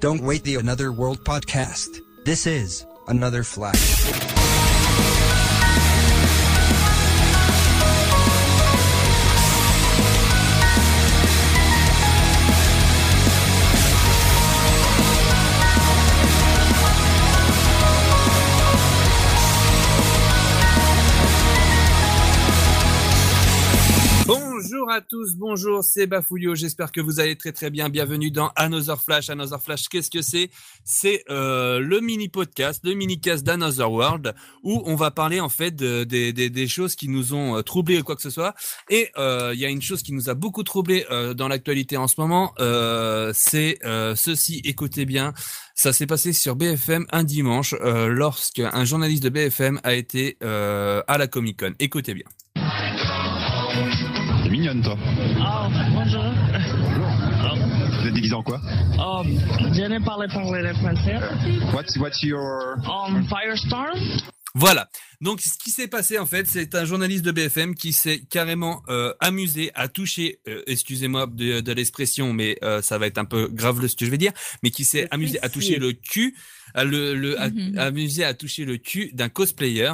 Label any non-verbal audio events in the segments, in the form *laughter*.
Don't wait the Another World podcast. This is Another Flash. Bonjour à tous, bonjour, c'est Bafouillot, j'espère que vous allez très très bien. Bienvenue dans Another Flash. Another Flash, qu'est-ce que c'est? C'est euh, le mini podcast, le mini cast d'Another World, où on va parler en fait de, de- de- des choses qui nous ont euh, troublés ou quoi que ce soit. Et euh, il y a une chose qui nous a beaucoup troublé euh, dans l'actualité en ce moment, c'est ceci, écoutez bien. Ça s'est passé sur BFM un dimanche, euh, lorsqu'un journaliste de BFM a été à la Comic Con. Écoutez bien. T'es mignonne, toi. Oh, bonjour. Vous êtes déguisé en quoi Um, je n'ai parlé parler le français. What's, what's your... Um, Firestorm? Voilà. Donc, ce qui s'est passé, en fait, c'est un journaliste de BFM qui s'est carrément euh, amusé à toucher, euh, excusez-moi de, de l'expression, mais euh, ça va être un peu grave ce que je vais dire, mais qui s'est amusé à toucher le cul, à le, le à- Mhm. amusé à toucher le cul d'un cosplayer.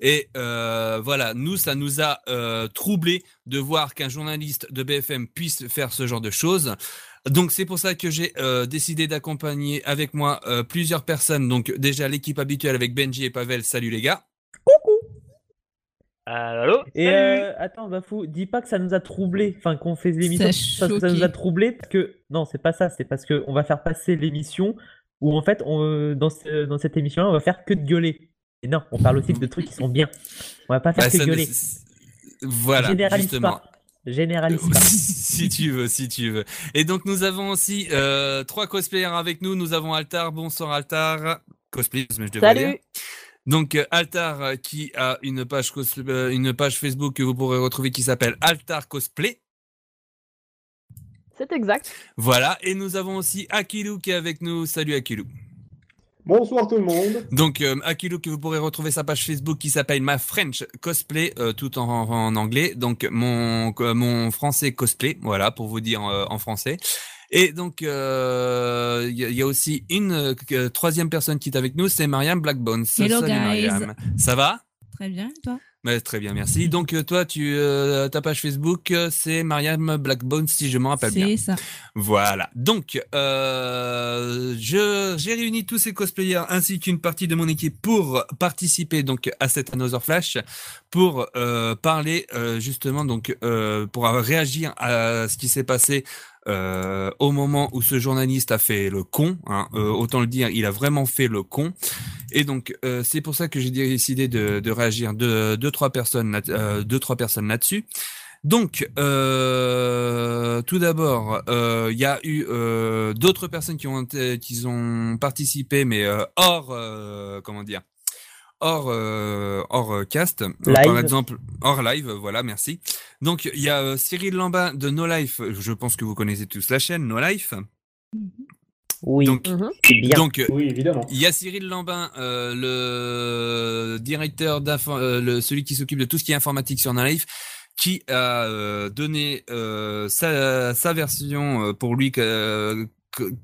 Et euh, voilà, nous, ça nous a euh, troublé de voir qu'un journaliste de BFM puisse faire ce genre de choses. Donc c'est pour ça que j'ai euh, décidé d'accompagner avec moi euh, plusieurs personnes. Donc déjà l'équipe habituelle avec Benji et Pavel. Salut les gars. Allô? Et euh, attends, Bafou, dis pas que ça nous a troublés, enfin qu'on fait l'émission, parce que ça nous a choqué. troublés, parce que non, c'est pas ça, c'est parce que on va faire passer l'émission où en fait, on, euh, dans, ce- dans cette émission-là, on va faire que de gueuler. Et non, on parle aussi de trucs qui sont bien. On va pas faire Bah, que gueuler. Voilà, Généralise justement. pas. Généralise pas. *laughs* si tu veux, si tu veux. Et donc nous avons aussi euh, trois cosplayers avec nous. Nous avons Altar. Bonsoir Altar. Cosplay, mais je devrais Salut. dire. Donc euh, Altar euh, qui a une page une page Facebook que vous pourrez retrouver qui s'appelle Altar Cosplay. C'est exact. Voilà. Et nous avons aussi Akilu qui est avec nous. Salut Akilu. Bonsoir tout le monde. Donc euh, Akilu que vous pourrez retrouver sa page Facebook qui s'appelle Ma French Cosplay euh, tout en, en anglais. Donc mon euh, mon français cosplay, voilà pour vous dire euh, en français. Et donc euh, il y, a- il y a aussi une euh, troisième personne qui est avec nous, c'est Mariam Blackbones. Hello, Salut guys. Mariam. Ça va? Très bien, toi? Très bien, merci. Donc euh, toi, tu euh, ta page Facebook, euh, c'est Mariam Blackbones si je me rappelle bien. C'est ça. Voilà. Donc, euh, j'ai réuni tous ces cosplayers ainsi qu'une partie de mon équipe pour participer donc à cette Another Flash pour euh, parler justement donc pour réagir à ce qui s'est passé. Euh, au moment où ce journaliste a fait le con, hein, euh, autant le dire, il a vraiment fait le con, et donc euh, c'est pour ça que j'ai décidé de, de réagir de deux trois personnes, euh, deux trois personnes là-dessus. Donc, euh, tout d'abord, euh, il y a eu euh, d'autres personnes qui ont qui ont participé, mais euh, hors, euh, comment dire, hors euh, hors euh, cast. Euh, Par exemple, hors live. Voilà, merci. Donc, il y a euh, Cyril Lambin de No Life. Je pense que vous connaissez tous la chaîne No Life. Oui, Donc, Mhm. c'est bien. donc, euh, Oui, évidemment. il y a Cyril Lambin, euh, le directeur d'info, euh, le, celui qui s'occupe de tout ce qui est informatique sur Nalife, qui a donné euh, sa, sa version pour lui que-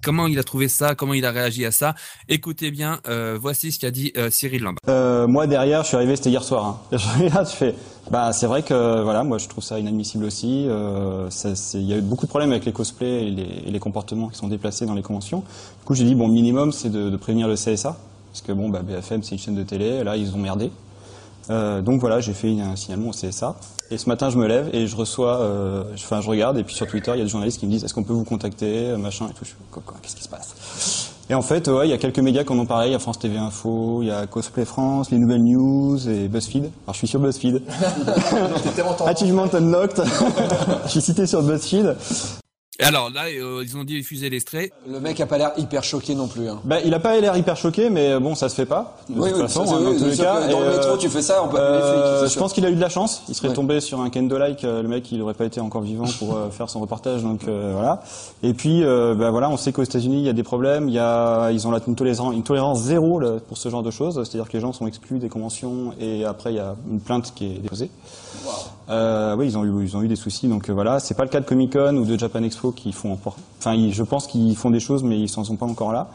comment il a trouvé ça, comment il a réagi à ça. Écoutez bien, euh, voici ce qu'a dit euh, Cyril Lambin. Euh, moi derrière, je suis arrivé, c'était hier soir. Hein. *laughs* Je fais, bah c'est vrai que voilà, moi je trouve ça inadmissible aussi. Il y a eu beaucoup de problèmes avec les cosplays et les, comportements qui sont déplacés dans les conventions. Du coup, j'ai dit bon, minimum c'est de, de prévenir le CSA, parce que bon, bah, BFM c'est une chaîne de télé, là ils ont merdé. Euh, donc voilà, j'ai fait un signalement au CSA. Et ce matin, je me lève et je reçois, euh, je- enfin, je regarde et puis sur Twitter, il y a des journalistes qui me disent est-ce qu'on peut vous contacter, euh, machin et tout. Je quoi, quoi, qu'est-ce qui se passe? Et en fait, ouais, il y a quelques médias qui en ont parlé. Il y a France TV Info, il y a Cosplay France, les Nouvelles News et BuzzFeed. Alors je suis sur BuzzFeed. *laughs* Achievement unlocked. *laughs* je suis cité sur BuzzFeed. Alors là, euh, ils ont diffusé l'extrait. Le mec a pas l'air hyper choqué non plus. Hein. Bah, il a pas l'air hyper choqué, mais bon, ça se fait pas. De Oui, toute oui, façon, ça, hein, c'est- dans oui, tous cas. dans le métro, euh, tu fais ça, on peut Euh, flics, je pense qu'il a eu de la chance. Il serait Ouais. tombé sur un Kendo like. euh, Le mec, il aurait pas été encore vivant pour euh, faire son reportage. Donc euh, voilà. Et puis, euh, bah, voilà, on sait qu'aux États-Unis, il y a des problèmes. Il y a, ils ont une tolérance, une tolérance zéro là, pour ce genre de choses. C'est-à-dire que les gens sont exclus des conventions et après, il y a une plainte qui est déposée. Euh, oui, ils ont eu, ils ont eu des soucis, donc euh, voilà. C'est pas le cas de Comic Con ou de Japan Expo qui font, enfin, je pense qu'ils font des choses, mais ils s'en sont pas encore là.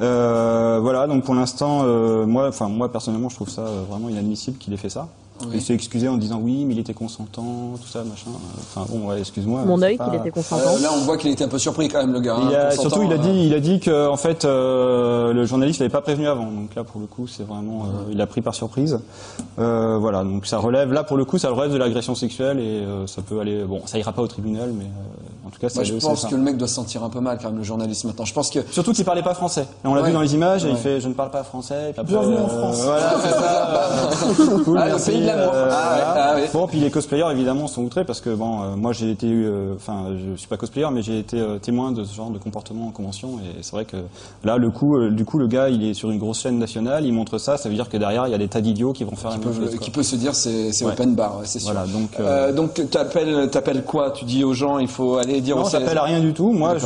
Euh, voilà, donc pour l'instant, euh, moi, enfin moi personnellement, je trouve ça euh, vraiment inadmissible qu'il ait fait ça. Oui. Il s'est excusé en disant oui, mais il était consentant, tout ça, machin. Enfin bon, ouais, excuse-moi. Mon œil pas- qu'il était consentant. Euh, là, on voit qu'il était un peu surpris quand même, le gars. il hein, a- surtout, il a euh, dit, il a dit que en fait, euh, le journaliste l'avait pas prévenu avant. Donc là, pour le coup, c'est vraiment, euh, il a pris par surprise. Euh, voilà, donc ça relève. Là, pour le coup, ça relève de l'agression sexuelle et euh, ça peut aller. Bon, ça ira pas au tribunal, mais euh, tout cas. Moi, je pense ça. que le mec doit se sentir un peu mal quand même, le journaliste maintenant. Je pense que. Surtout qu'il parlait pas français. Et on l'a Ouais. vu dans les images, et il fait, je ne parle pas français. Et puis après, Bienvenue en euh, France. Voilà, *laughs* c'est ça. Cool, Ah, le merci, pays de l'amour. euh, Ah, ouais, voilà. ah, ouais. Bon, puis les cosplayers évidemment sont outrés parce que bon, euh, moi j'ai été, euh, enfin, je suis pas cosplayer, mais j'ai été euh, témoin de ce genre de comportement en convention, et c'est vrai que là, le coup, euh, du coup, le gars, il est sur une grosse chaîne nationale, il montre ça, ça veut dire que derrière, il y a des tas d'idiots qui vont faire Qui peut, chose. qui peut se dire c'est c'est Ouais. open bar, c'est sûr. Voilà, donc. euh, Euh, donc t'appelles t'appelles quoi? Tu dis aux gens il faut aller dire Non, au ça s'appelle à rien du tout. Moi,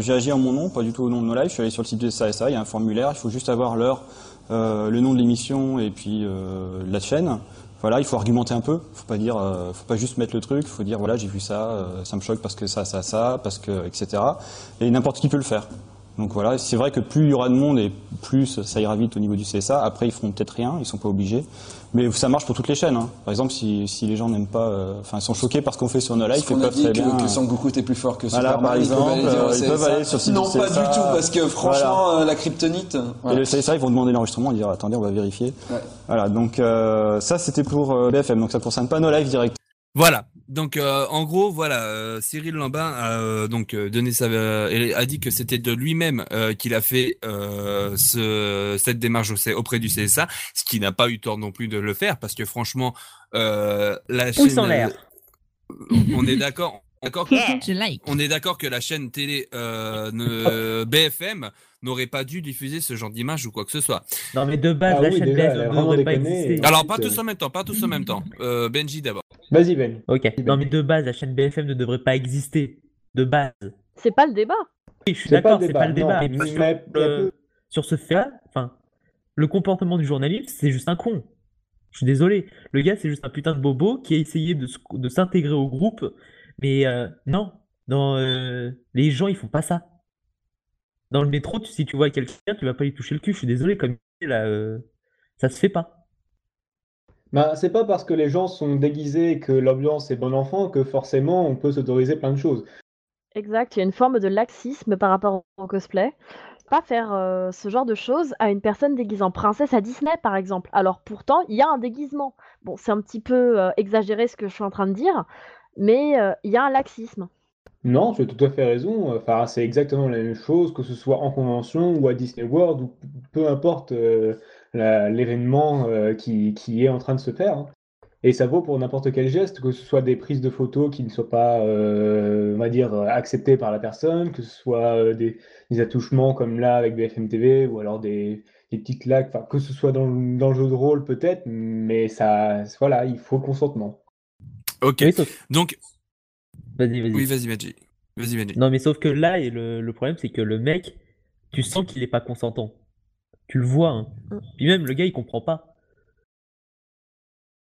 j'ai agi en mon nom, pas du tout au nom de No Life. Je suis allé sur le site de SASA, il y a un formulaire, il faut juste avoir l'heure, euh, le nom de l'émission et puis euh, la chaîne. Voilà, il faut argumenter un peu. Faut pas dire, euh, faut pas juste mettre le truc. Faut dire voilà, j'ai vu ça, ça me choque parce que ça, ça, ça, parce que etc. Et n'importe qui peut le faire. Donc voilà, c'est vrai que plus il y aura de monde et plus ça ira vite au niveau du CSA. Après, ils feront peut-être rien, ils sont pas obligés. Mais ça marche pour toutes les chaînes. hein. Par exemple, si, si les gens n'aiment pas, euh, enfin, sont choqués par ce qu'on fait sur No Life, ils peuvent très que, bien. que Sangoku était plus fort que Voilà, Superman. par ils peuvent aller exemple, euh, ils peuvent aller sur site Non, pas du tout, parce que franchement, euh, la kryptonite. Et voilà. le CSA, ils vont demander l'enregistrement et dire attendez, on va vérifier. Ouais. Voilà, donc euh, ça c'était pour euh, BFM, donc ça concerne pas No Life direct. Voilà. Donc euh, en gros, voilà, euh, Cyril Lambin a euh, donc euh, donné sa, euh, a dit que c'était de lui-même euh, qu'il a fait euh, ce, cette démarche au- auprès du CSA, ce qui n'a pas eu tort non plus de le faire parce que franchement, euh, la chaîne, Pouce en l'air. on est d'accord, d'accord. *laughs* que- Je like. On est d'accord que la chaîne télé euh, ne- *laughs* BFM n'aurait pas dû diffuser ce genre d'image ou quoi que ce soit. Non, mais de base, Ah la oui, chaîne devrait pas déconné. exister. Alors pas tous en même temps, pas tous en même temps. *laughs* Euh, Benji d'abord. Vas-y, Ben. Ok. Non, mais de base, la chaîne BFM ne devrait pas exister. De base. C'est pas le débat. Oui, je suis C'est pas d'accord, le c'est pas le débat, débat. non, mais sur, ce fait-là, enfin, le comportement du journaliste, c'est juste un con. Je suis désolé. Le gars, c'est juste un putain de bobo qui a essayé de, s'intégrer au groupe. Mais euh, non, dans, euh, les gens, ils font pas ça. Dans le métro, tu- si tu vois quelqu'un, tu vas pas lui toucher le cul. Je suis désolé, comme il dit, là, euh, ça se fait pas. Bah, c'est pas parce que les gens sont déguisés et que l'ambiance est bon enfant que forcément on peut s'autoriser plein de choses. Exact, il y a une forme de laxisme par rapport au cosplay. Pas faire euh, ce genre de choses à une personne déguisée en princesse à Disney, par exemple. Alors pourtant, il y a un déguisement. Bon, c'est un petit peu euh, exagéré ce que je suis en train de dire, mais euh, il y a un laxisme. Non, tu as tout à fait raison. Enfin, c'est exactement la même chose, que ce soit en convention ou à Disney World, ou peu importe euh, la- l'événement euh, qui, qui est en train de se faire. hein. Et ça vaut pour n'importe quel geste, que ce soit des prises de photos qui ne soient pas, euh, on va dire, euh, acceptées par la personne, que ce soit euh, des, des attouchements comme là avec BFM TV, ou alors des, des petites claques, enfin, que ce soit dans, le- dans le jeu de rôle peut-être, mais ça, voilà, il faut le consentement. Ok. Oui, sauf... Donc, Vas-y, vas-y. oui, vas-y Benji. Vas-y. Non, mais sauf que là, et le, le problème, c'est que le mec, tu sens qu'il est pas consentant. Tu le vois, hein. Mm. Puis même, le gars, il comprend pas.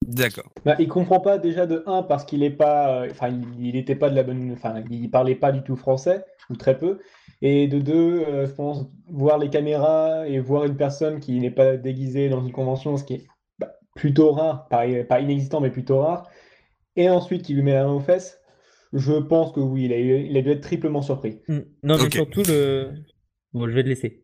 D'accord. Bah, il comprend pas déjà de un parce qu'il est pas, euh, enfin il, il était pas de la bonne, enfin il parlait pas du tout français ou très peu, et de deux, euh, je pense voir les caméras et voir une personne qui n'est pas déguisée dans une convention, ce qui est bah, plutôt rare, pas, pas inexistant mais plutôt rare, et ensuite qui lui met la main aux fesses, je pense que oui, il a, eu- il a dû être triplement surpris. Mm. Non, mais surtout le. Bon, je vais te laisser.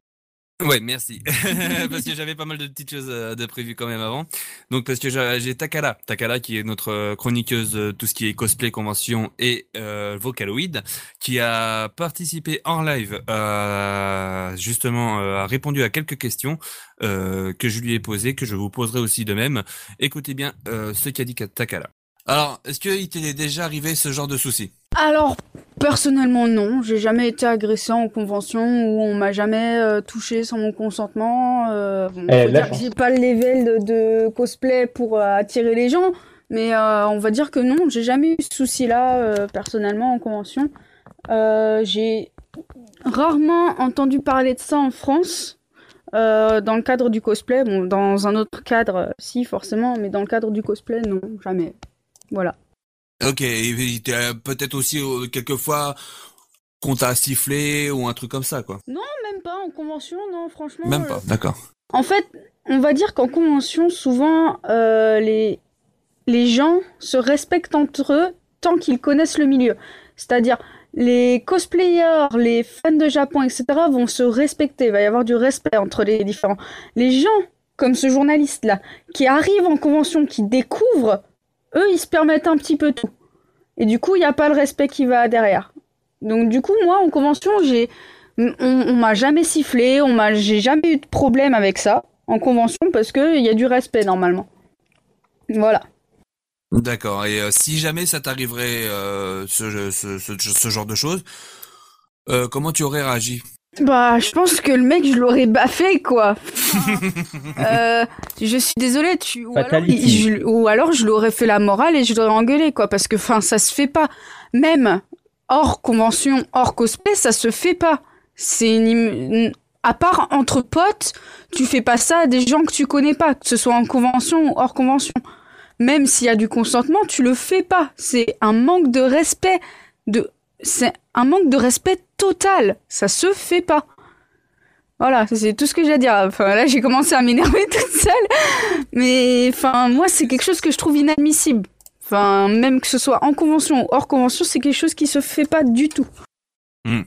Ouais, merci. *laughs* parce que j'avais pas mal de petites choses euh, de prévues quand même avant. Donc parce que j'ai Takala, Takala qui est notre euh, chroniqueuse de tout ce qui est cosplay, convention et euh, Vocaloid, qui a participé en live, euh, justement euh, a répondu à quelques questions euh, que je lui ai posées, que je vous poserai aussi de même. Écoutez bien euh, ce qu'a dit Takala. Alors, est-ce qu'il t'est déjà arrivé ce genre de souci? Alors, personnellement, non. J'ai jamais été agressé en convention ou on m'a jamais euh, touché sans mon consentement. Euh, bon, Eh, faut la dire que chance. j'ai pas le level de, de cosplay pour euh, attirer les gens, mais euh, on va dire que non, j'ai jamais eu ce souci-là euh, personnellement en convention. Euh, j'ai rarement entendu parler de ça en France. euh, dans le cadre du cosplay, bon, dans un autre cadre, si forcément, mais dans le cadre du cosplay, non, jamais. Voilà. Ok, t'a peut-être aussi euh, quelquefois qu'on t'a sifflé ou un truc comme ça, quoi. Non, même pas en convention, non, franchement. Même euh, pas, d'accord. En fait, on va dire qu'en convention, souvent, euh, les, les gens se respectent entre eux tant qu'ils connaissent le milieu. C'est-à-dire, les cosplayers, les fans de Japon, etc., vont se respecter. Il va y avoir du respect entre les différents. Les gens, comme ce journaliste-là, qui arrivent en convention, qui découvrent, eux, ils se permettent un petit peu tout. Et du coup, il n'y a pas le respect qui va derrière. Donc, du coup, moi, en convention, j'ai, on, m'a jamais sifflé, on m'a, j'ai jamais eu de problème avec ça en convention parce que il y a du respect normalement. Voilà. D'accord. Et euh, si jamais ça t'arriverait euh, ce genre de choses, euh, comment tu aurais réagi? Bah, je pense que le mec, je l'aurais baffé, quoi. *laughs* Euh, je suis désolée, tu. Ou alors, je- ou alors je l'aurais fait la morale et je l'aurais engueulé, quoi. Parce que, enfin, ça se fait pas. Même hors convention, hors cosplay, ça se fait pas. C'est une. À part entre potes, tu fais pas ça à des gens que tu connais pas, que ce soit en convention ou hors convention. Même s'il y a du consentement, tu le fais pas. C'est un manque de respect. De... C'est un manque de respect total. Ça se fait pas. Voilà, c'est tout ce que j'ai à dire. Enfin, là, j'ai commencé à m'énerver *laughs* toute seule. Mais, enfin, moi, c'est quelque chose que je trouve inadmissible. Enfin, même que ce soit en convention ou hors convention, c'est quelque chose qui se fait pas du tout. Hmm.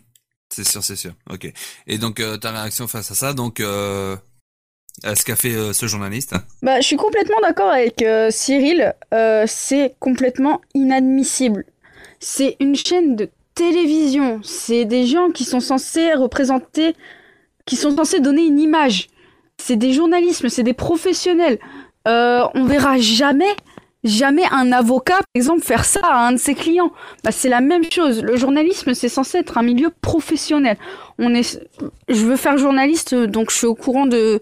C'est sûr, c'est sûr. Ok. Et donc euh, ta réaction face à ça, donc euh, à ce qu'a fait euh, ce journaliste? Bah, je suis complètement d'accord avec euh, Cyril. Euh, c'est complètement inadmissible. C'est une chaîne de télévision. C'est des gens qui sont censés représenter, qui sont censés donner une image. C'est des journalistes, c'est des professionnels. Euh, on verra jamais, jamais un avocat, par exemple, faire ça à un de ses clients. Bah, c'est la même chose. Le journalisme, c'est censé être un milieu professionnel. On est, je veux faire journaliste, donc je suis au courant de, de-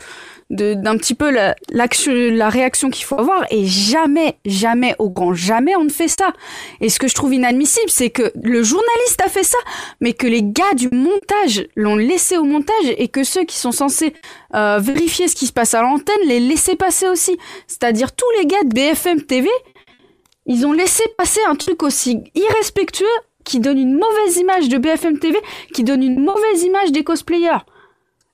d'un petit peu la, la réaction qu'il faut avoir et jamais, jamais, au grand jamais, on ne fait ça. Et ce que je trouve inadmissible, c'est que le journaliste a fait ça, mais que les gars du montage l'ont laissé au montage et que ceux qui sont censés euh, vérifier ce qui se passe à l'antenne les laissaient passer aussi. C'est-à-dire tous les gars de BFM TV, ils ont laissé passer un truc aussi irrespectueux qui donne une mauvaise image de BFM TV, qui donne une mauvaise image des cosplayers.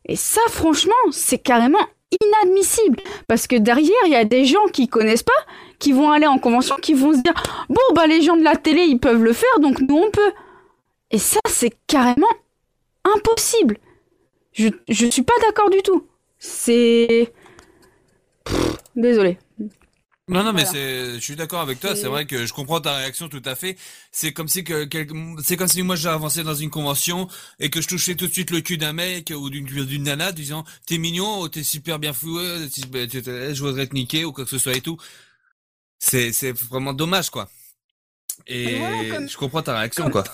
Et ça, franchement, c'est carrément inadmissible. Parce que derrière, il y a des gens qui connaissent pas, qui vont aller en convention, qui vont se dire Bon, bah, les gens de la télé, ils peuvent le faire, donc nous, on peut. Et ça, c'est carrément impossible. Je, je suis pas d'accord du tout. C'est. Désolé. Non, non, mais Voilà. c'est, je suis d'accord avec toi. C'est- vrai que je comprends ta réaction tout à fait. C'est comme si que, c'est comme si moi j'ai avancé dans une convention et que je touchais tout de suite le cul d'un mec ou d'une, d'une nana disant t'es mignon, oh, t'es super bien fou, tu- tu- tu- je voudrais te niquer ou quoi que ce soit et tout. C'est, c'est vraiment dommage, quoi. Et comme- je comprends ta réaction, comme- quoi.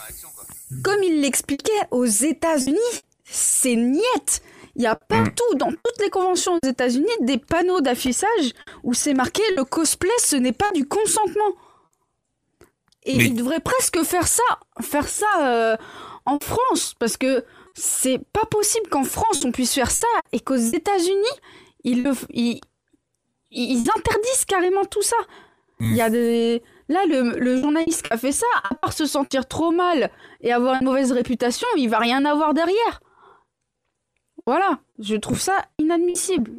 Comme il l'expliquait, aux États-Unis, c'est niette. Il y a partout, dans toutes les conventions aux États-Unis, des panneaux d'affichage où c'est marqué le cosplay, ce n'est pas du consentement. Et Oui. il devrait presque faire ça, faire ça euh, en France, parce que c'est pas possible qu'en France on puisse faire ça et qu'aux États-Unis ils, le, ils, ils interdisent carrément tout ça. Il y a des là le, le journaliste qui a fait ça, à part se sentir trop mal et avoir une mauvaise réputation, il va rien avoir derrière. Voilà, je trouve ça inadmissible.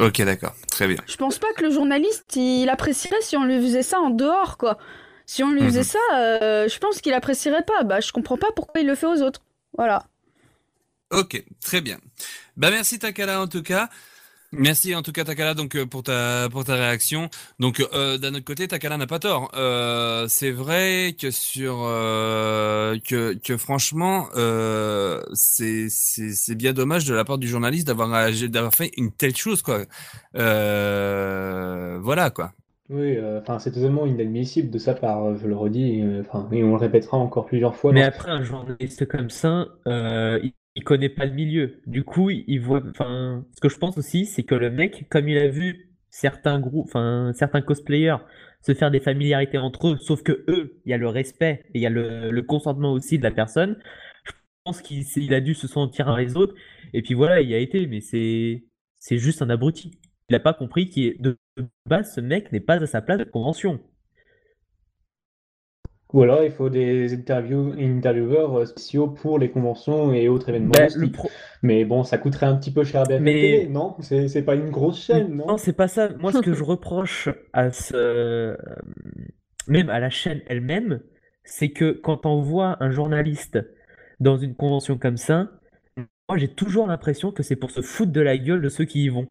Ok, d'accord. Très bien. Je pense pas que le journaliste il apprécierait si on lui faisait ça en dehors quoi. Si on lui faisait Mhm. ça, euh, je pense qu'il apprécierait pas. Bah je comprends pas pourquoi il le fait aux autres. Voilà. Ok, très bien. Bah merci Takala en tout cas. Merci en tout cas Takala donc euh, pour ta pour ta réaction. Donc euh, d'un autre côté Takala n'a pas tort. Euh, c'est vrai que sur euh, que que franchement euh, c'est c'est c'est bien dommage de la part du journaliste d'avoir d'avoir fait une telle chose quoi. Euh, voilà quoi. Oui, euh, enfin, c'est totalement inadmissible de sa part, je le redis, enfin, et on le répétera encore plusieurs fois. Mais après, un journaliste comme ça, euh, il, il connaît pas le milieu. Du coup, il voit. Enfin, ce que je pense aussi, c'est que le mec, comme il a vu certains groupes, enfin, certains cosplayers se faire des familiarités entre eux, sauf que eux, il y a le respect et il y a le, consentement aussi de la personne. Je pense qu'il a dû se sentir un les autres. Et puis voilà, il y a été, mais c'est c'est juste un abruti. Il n'a pas compris de de base, ce mec n'est pas à sa place de convention. Ou alors il faut des interviews, intervieweurs euh, spéciaux pour les conventions et autres événements. Le pro- Mais bon, ça coûterait un petit peu cher à BFM Mais- TV, non? C'est c'est pas une grosse chaîne, non? Non, c'est pas ça. Moi, ce que *laughs* je reproche à ce, euh, même à la chaîne elle-même, c'est que quand on voit un journaliste dans une convention comme ça, moi, j'ai toujours l'impression que c'est pour se foutre de la gueule de ceux qui y vont.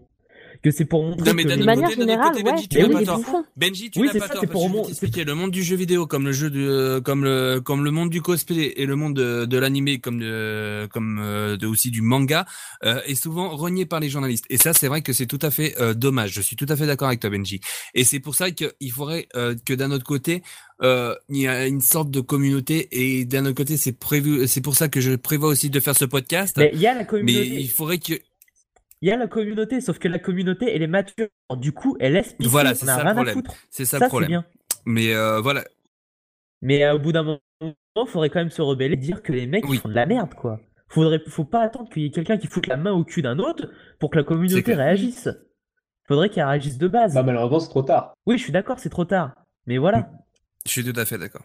Que c'est pour montrer Non, mais que De manière générale, côté, ouais, Benji, tu mais n'as oui, pas tort. Benji, tu Oui, n'as pas ça, tort pour mon- t'expliquer le monde du jeu vidéo comme le jeu de comme le comme le monde du cosplay et le monde de, de l'animé comme de, comme euh, de, aussi du manga euh, est souvent renié par les journalistes et ça c'est vrai que c'est tout à fait euh, dommage. Je suis tout à fait d'accord avec toi Benji et c'est pour ça qu'il faudrait euh, que d'un autre côté euh, il y a une sorte de communauté et d'un autre côté c'est prévu c'est pour ça que je prévois aussi de faire ce podcast. Mais il y a la Mais communauté. il faudrait que Il y a la communauté, sauf que la communauté, elle est mature. Du coup, elle laisse pisser, Voilà, c'est ça le problème. c'est ça, Ça, le problème. bien. Mais euh, voilà, Mais euh, au bout d'un moment, il faudrait quand même se rebeller et dire que les mecs Oui. font de la merde, quoi. Faudrait, faut pas attendre qu'il y ait quelqu'un qui foute la main au cul d'un autre pour que la communauté réagisse. Faudrait qu'elle réagisse de base. Bah, malheureusement, c'est trop tard. Oui, je suis d'accord, c'est trop tard. Mais voilà. je suis tout à fait d'accord.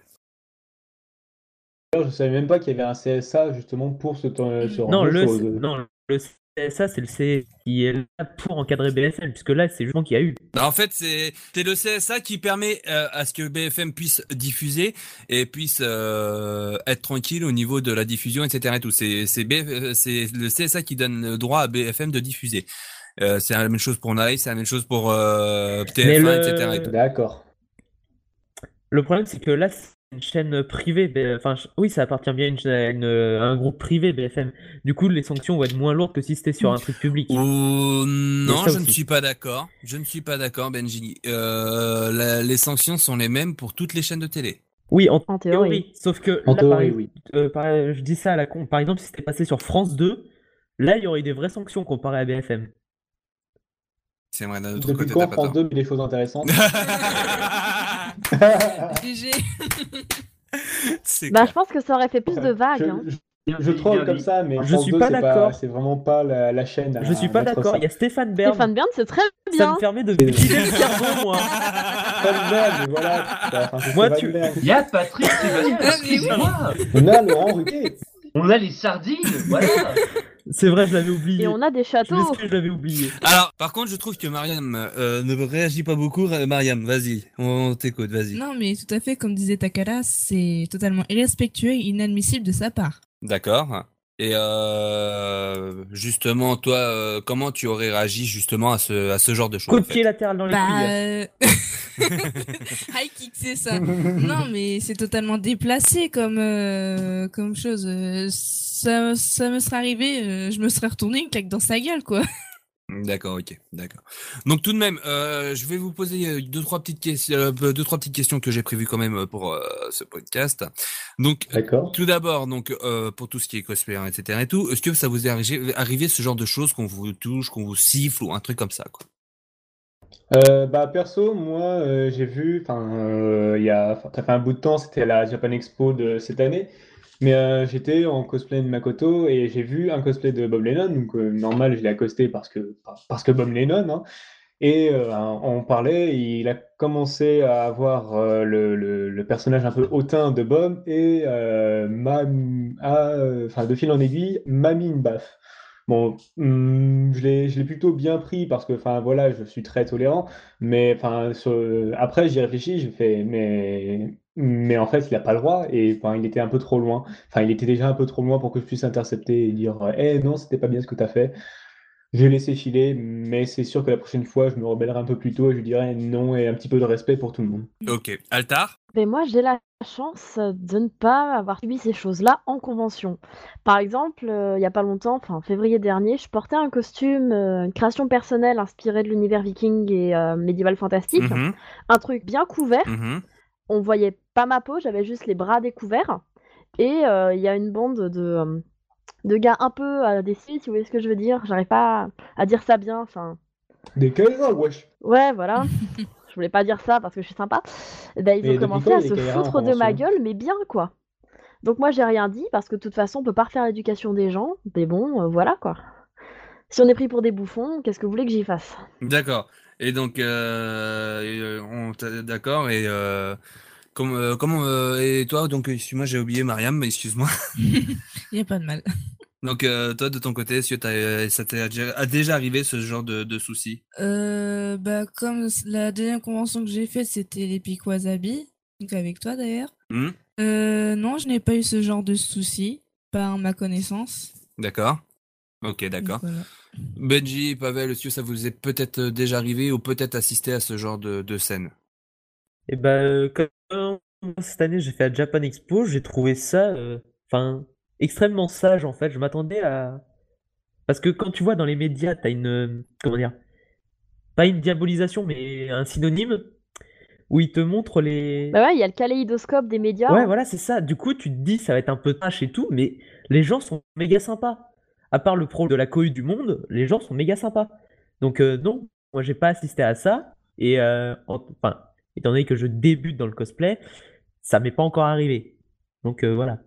D'ailleurs, Je savais même pas qu'il y avait un CSA justement pour ce, temps- ce genre Non, de le, choses. non, le CSA, c'est le C qui est là pour encadrer BFM, puisque là, c'est justement qu'il y a eu. Bah, En fait, c'est le CSA qui permet euh, à ce que BFM puisse diffuser et puisse euh, être tranquille au niveau de la diffusion, etc. Et tout. C'est euh, c'est le CSA qui donne le droit à BFM de diffuser. Euh, c'est la même chose pour Nice, c'est la même chose pour euh, TF1, Mais le- etc. et. D'accord. Le problème, c'est que là, une chaîne privée. Enfin, oui, ça appartient bien à, une à une- à un groupe privé, BFM. Du coup, les sanctions vont être moins lourdes que si c'était sur un truc public. Non, je ne suis pas d'accord. Je ne suis pas d'accord, Benji. Euh, la- les sanctions sont les mêmes pour toutes les chaînes de télé. Oui, en, En théorie. théorie. Sauf que En là, par, théorie, oui. euh, par- je dis ça à la con. Par exemple, si c'était passé sur France 2, là, il y aurait eu des vraies sanctions comparé à BFM. C'est vrai, d'un autre Depuis côté, quand France tort. 2 met des choses intéressantes? *laughs* *laughs* Bah, je pense que ça aurait fait plus de vagues. Je, hein. je, je troll comme ça, mais Je suis 2, pas c'est d'accord. C'est vraiment pas la, la chaîne. à Je suis pas d'accord. ça. Il y a Stéphane Bern. Stéphane Bern, c'est très Ça bien. me permet de liquider le cerveau, moi. Stéphane Bern, voilà. Enfin, Moi, tu-. Il y a Patrick Sébastien. On a Laurent Ruquier. On a les sardines, voilà. C'est vrai, je l'avais oublié. Et on a des Je châteaux. m'excuse, je l'avais oublié. Alors, par contre, je trouve que Mariam euh, ne réagit pas beaucoup. Mariam, vas-y, on, t'écoute, vas-y. Non, mais tout à fait, comme disait Takala, c'est totalement irrespectueux et inadmissible de sa part. D'accord. Et euh, justement, toi, euh, comment tu aurais réagi justement à ce, à ce genre de choses Coup en de fait pied latéral dans les Bah, euh, *laughs* high kick, c'est ça. non, mais c'est totalement déplacé comme euh, comme chose. Ça, ça me serait arrivé, euh, je me serais retourné une claque dans sa gueule, quoi. *laughs* D'accord, ok, d'accord. Donc tout de même, euh, je vais vous poser euh, deux trois petites questions, euh, deux trois petites questions que j'ai prévues quand même pour euh, ce podcast. Donc D'accord. tout d'abord, donc euh, pour tout ce qui est cosplay, etc. et tout, est-ce que ça vous est arrivé, arrivé ce genre de choses qu'on vous touche, qu'on vous siffle ou un truc comme ça, quoi? Euh, bah perso, moi euh, j'ai vu, enfin euh, il y a, ça fait un bout de temps, c'était à la Japan Expo de cette année, mais euh, j'étais en cosplay de Makoto et j'ai vu un cosplay de Bob Lennon, donc euh, normal je l'ai accosté parce que parce que Bob Lennon, hein, et euh, on parlait, il a commencé à avoir euh, le, le, personnage un peu hautain de Bob et m'a, a, enfin de fil en aiguille, m'a mis une baffe. Bon, hum, je l'ai, je plutôt bien pris parce que, enfin, voilà, je suis très tolérant. Mais, enfin, après, j'y réfléchis, j'ai fait, mais, mais en fait, il n'a pas le droit et, enfin, il était un peu trop loin. Enfin, il était déjà un peu trop loin pour que je puisse intercepter et dire, eh non, c'était pas bien ce que tu as fait. J'ai laissé filer, mais c'est sûr que la prochaine fois, je me rebellerai un peu plus tôt et je dirais non et un petit peu de respect pour tout le monde. Ok, Altar? Mais moi, j'ai la chance de ne pas avoir subi ces choses-là en convention. Par exemple, euh, il y a pas longtemps, enfin en février dernier, je portais un costume, euh, une création personnelle inspirée de l'univers viking et euh, médiéval fantastique. Mhm, Un truc bien couvert. mhm. On voyait pas ma peau, j'avais juste les bras découverts. Et euh, il y a une bande de, euh, de gars un peu à des cils, si vous voyez ce que je veux dire? J'arrive pas à, dire ça bien. Enfin, Des Kaira, wesh! ouais, voilà. *laughs* je voulais pas dire ça parce que je suis sympa. Ben, ils Mais ont commencé à se foutre de ma gueule, mais bien quoi. Donc moi j'ai rien dit parce que de toute façon on peut pas refaire l'éducation des gens. Mais bon, euh, voilà quoi. Si on est pris pour des bouffons, qu'est-ce que vous voulez que j'y fasse? D'accord. Et donc, euh, euh, d'accord. Et euh, Comme, comment et toi donc excuse-moi j'ai oublié Mariam excuse-moi *laughs* *laughs* Il n'y a pas de mal. donc euh, toi de ton côté est-ce que ça t'est déjà, arrivé ce genre de, de soucis? Euh, bah, comme la deuxième convention que j'ai faite, c'était l'Epic Wasabi, donc avec toi d'ailleurs. Hmm? Euh, non, je n'ai pas eu ce genre de soucis, pas à ma connaissance. D'accord. Ok, d'accord. Voilà. Benji, Pavel, est-ce que ça vous est peut-être euh, déjà arrivé ou peut-être assisté à ce genre de, de scène? Et bah, euh, comme cette année j'ai fait la Japan Expo, j'ai trouvé ça, euh, enfin, extrêmement sage en fait. Je m'attendais à. Parce que quand tu vois dans les médias, t'as une. Comment dire? Pas une diabolisation, mais un synonyme où ils te montrent les. Bah ouais, il y a le kaléidoscope des médias. Ouais, hein. voilà, c'est ça. Du coup, tu te dis, ça va être un peu tâche et tout, mais les gens sont méga sympas. À part le pro de la cohue du monde, les gens sont méga sympas. Donc, euh, non, moi, j'ai pas assisté à ça. Et, euh, en- enfin, étant donné que je débute dans le cosplay, ça m'est pas encore arrivé. Donc, euh, voilà.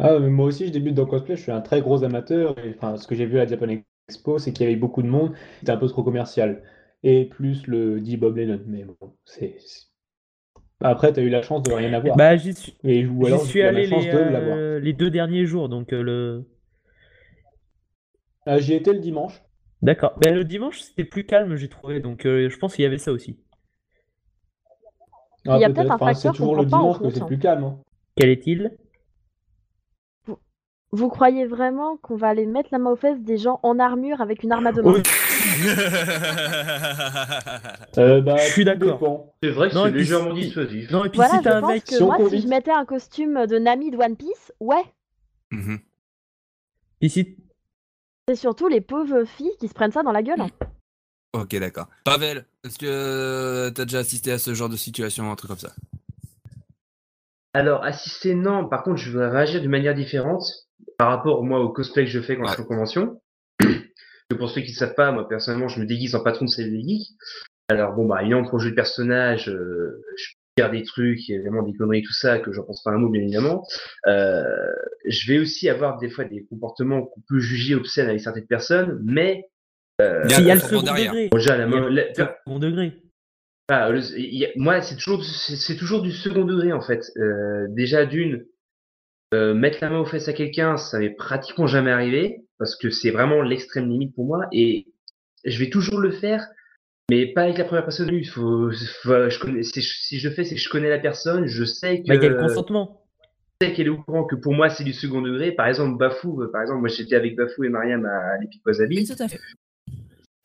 Ah, mais moi aussi, je débute dans le cosplay, je suis un très gros amateur. Et, enfin, ce que j'ai vu à la Japan Expo, c'est qu'il y avait beaucoup de monde, c'était un peu trop commercial. Et plus le dit Bob Lennon. Mais bon, c'est. C'est- Après, tu as eu la chance de rien avoir. Bah, j'y suis, Et, ou j'y alors, suis tu as allé la chance les, de l'avoir. euh, les deux derniers jours, donc euh, le. Ah, j'y étais le dimanche. D'accord. Ben, le dimanche, c'était plus calme, j'ai trouvé, donc euh, je pense qu'il y avait ça aussi. Ah, Il y a peut-être un Enfin, c'est facteur qu'on toujours le prend pas en dimanche que compte, c'est hein. plus calme. hein. Quel est-il? Vous croyez vraiment qu'on va aller mettre la main aux fesses des gens en armure avec une arme à deux mains? *laughs* Euh, bah, Je suis d'accord. C'est vrai que c'est légèrement si- dissuasif. Non, et puis Voilà, si t'as je un pense mec. que si on moi, si je mettais un costume de Nami de One Piece, ouais. Mhm. Puis si- C'est surtout les pauvres filles qui se prennent ça dans la gueule. hein. Ok, d'accord. Pavel, est-ce que tu as déjà assisté à ce genre de situation, un truc comme ça? Alors, assister, non. Par contre, je vais réagir d'une manière différente par rapport, moi, au cosplay que je fais quand je suis en convention. Que pour ceux qui ne savent pas, moi, personnellement, je me déguise en patron de CLD Geek. Alors, bon, bah, évidemment, pour le jeu de personnage, euh, je peux faire des trucs, évidemment, des conneries, tout ça, que j'en pense pas un mot, bien évidemment. Euh, je vais aussi avoir des fois des comportements qu'on peut juger obscènes avec certaines personnes, mais euh, Il y a un le second derrière. degré. déjà, la, Il y a main- le la- second degré. ah, le- il y a- moi, c'est toujours, c'est c'est toujours du second degré en fait. Euh, déjà d'une, euh, mettre la main aux fesses à quelqu'un, ça m'est pratiquement jamais arrivé parce que c'est vraiment l'extrême limite pour moi et je vais toujours le faire, mais pas avec la première personne vue. Faut, faut- je connais, c'est- si je le fais, c'est que je connais la personne, je sais que Bah, il y a le consentement. je sais qu'elle est au courant que pour moi c'est du second degré. Par exemple, Bafou, euh, par exemple, moi j'étais avec Bafou et Mariam à l'Epic Wasabi. Tout à fait.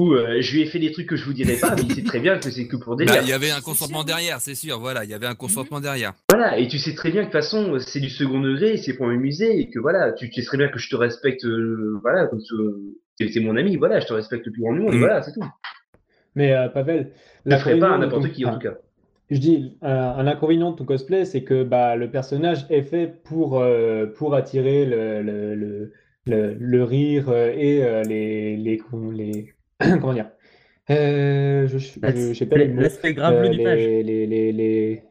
Où, euh, je lui ai fait des trucs que je vous dirai pas, mais il sait très bien que c'est que pour Bah, délire. Il y avait un C'est consentement derrière, c'est sûr. Voilà, il y avait un consentement derrière. Voilà, et tu sais très bien que de toute façon, c'est du second degré, c'est pour m'amuser, et que voilà, tu, tu sais très bien que je te respecte, euh, voilà, comme tu es mon ami, voilà, je te respecte le plus grand du monde, et Mm. voilà, c'est tout. Mais euh, Pavel, Je le ferai pas n'importe qui, en enfin, tout cas. Je dis, un, un inconvénient de ton cosplay, c'est que bah, le personnage est fait pour, euh, pour attirer le, le, le, le, le rire euh, et euh, les, les, les, *clears throat* comment dire, euh, je, je, je sais pas les mots. L'aspect graveleux Euh, les, les, les, les-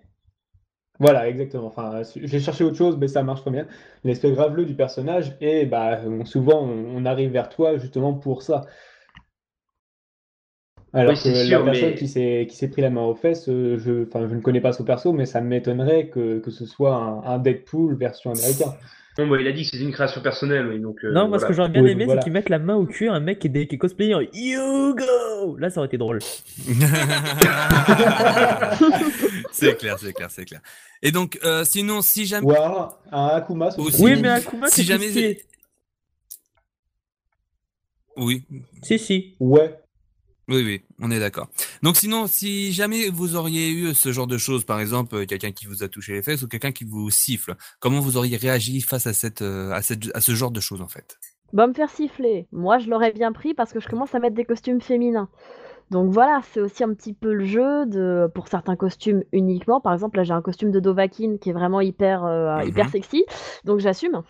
Voilà, exactement. Enfin, j'ai cherché autre chose, mais ça marche très bien. L'aspect graveleux du personnage, et bah, souvent, on, on arrive vers toi justement pour ça. Alors Oui, que la sûr, personne mais- qui s'est qui s'est pris la main aux fesses, euh, je, enfin, je ne connais pas son perso, mais ça m'étonnerait que, que ce soit un, un Deadpool version américain. Bon, bah, il a dit que c'était une création personnelle, oui, donc. euh, Non, moi ce que j'aurais bien Oui, aimé, voilà. c'est qu'ils mettent la main au cul à un mec qui est, qui est cosplayé en Hugo! Là, ça aurait été drôle. *laughs* c'est clair, c'est clair, c'est clair. Et donc, euh, sinon, si jamais. Ou alors un Akuma. Aussi. Oui, mais Akuma, Si jamais... Oui, Si, si. Ouais. Oui, oui, on est d'accord. Donc, sinon, si jamais vous auriez eu ce genre de choses, par exemple, euh, quelqu'un qui vous a touché les fesses ou quelqu'un qui vous siffle, comment vous auriez réagi face à cette, euh, à cette, à ce genre de choses, en fait? Bah, me faire siffler. Moi, je l'aurais bien pris parce que je commence à mettre des costumes féminins. Donc voilà, c'est aussi un petit peu le jeu de pour certains costumes uniquement. Par exemple, là j'ai un costume de Dovahkiin qui est vraiment hyper euh, Mhm. hyper sexy, donc j'assume.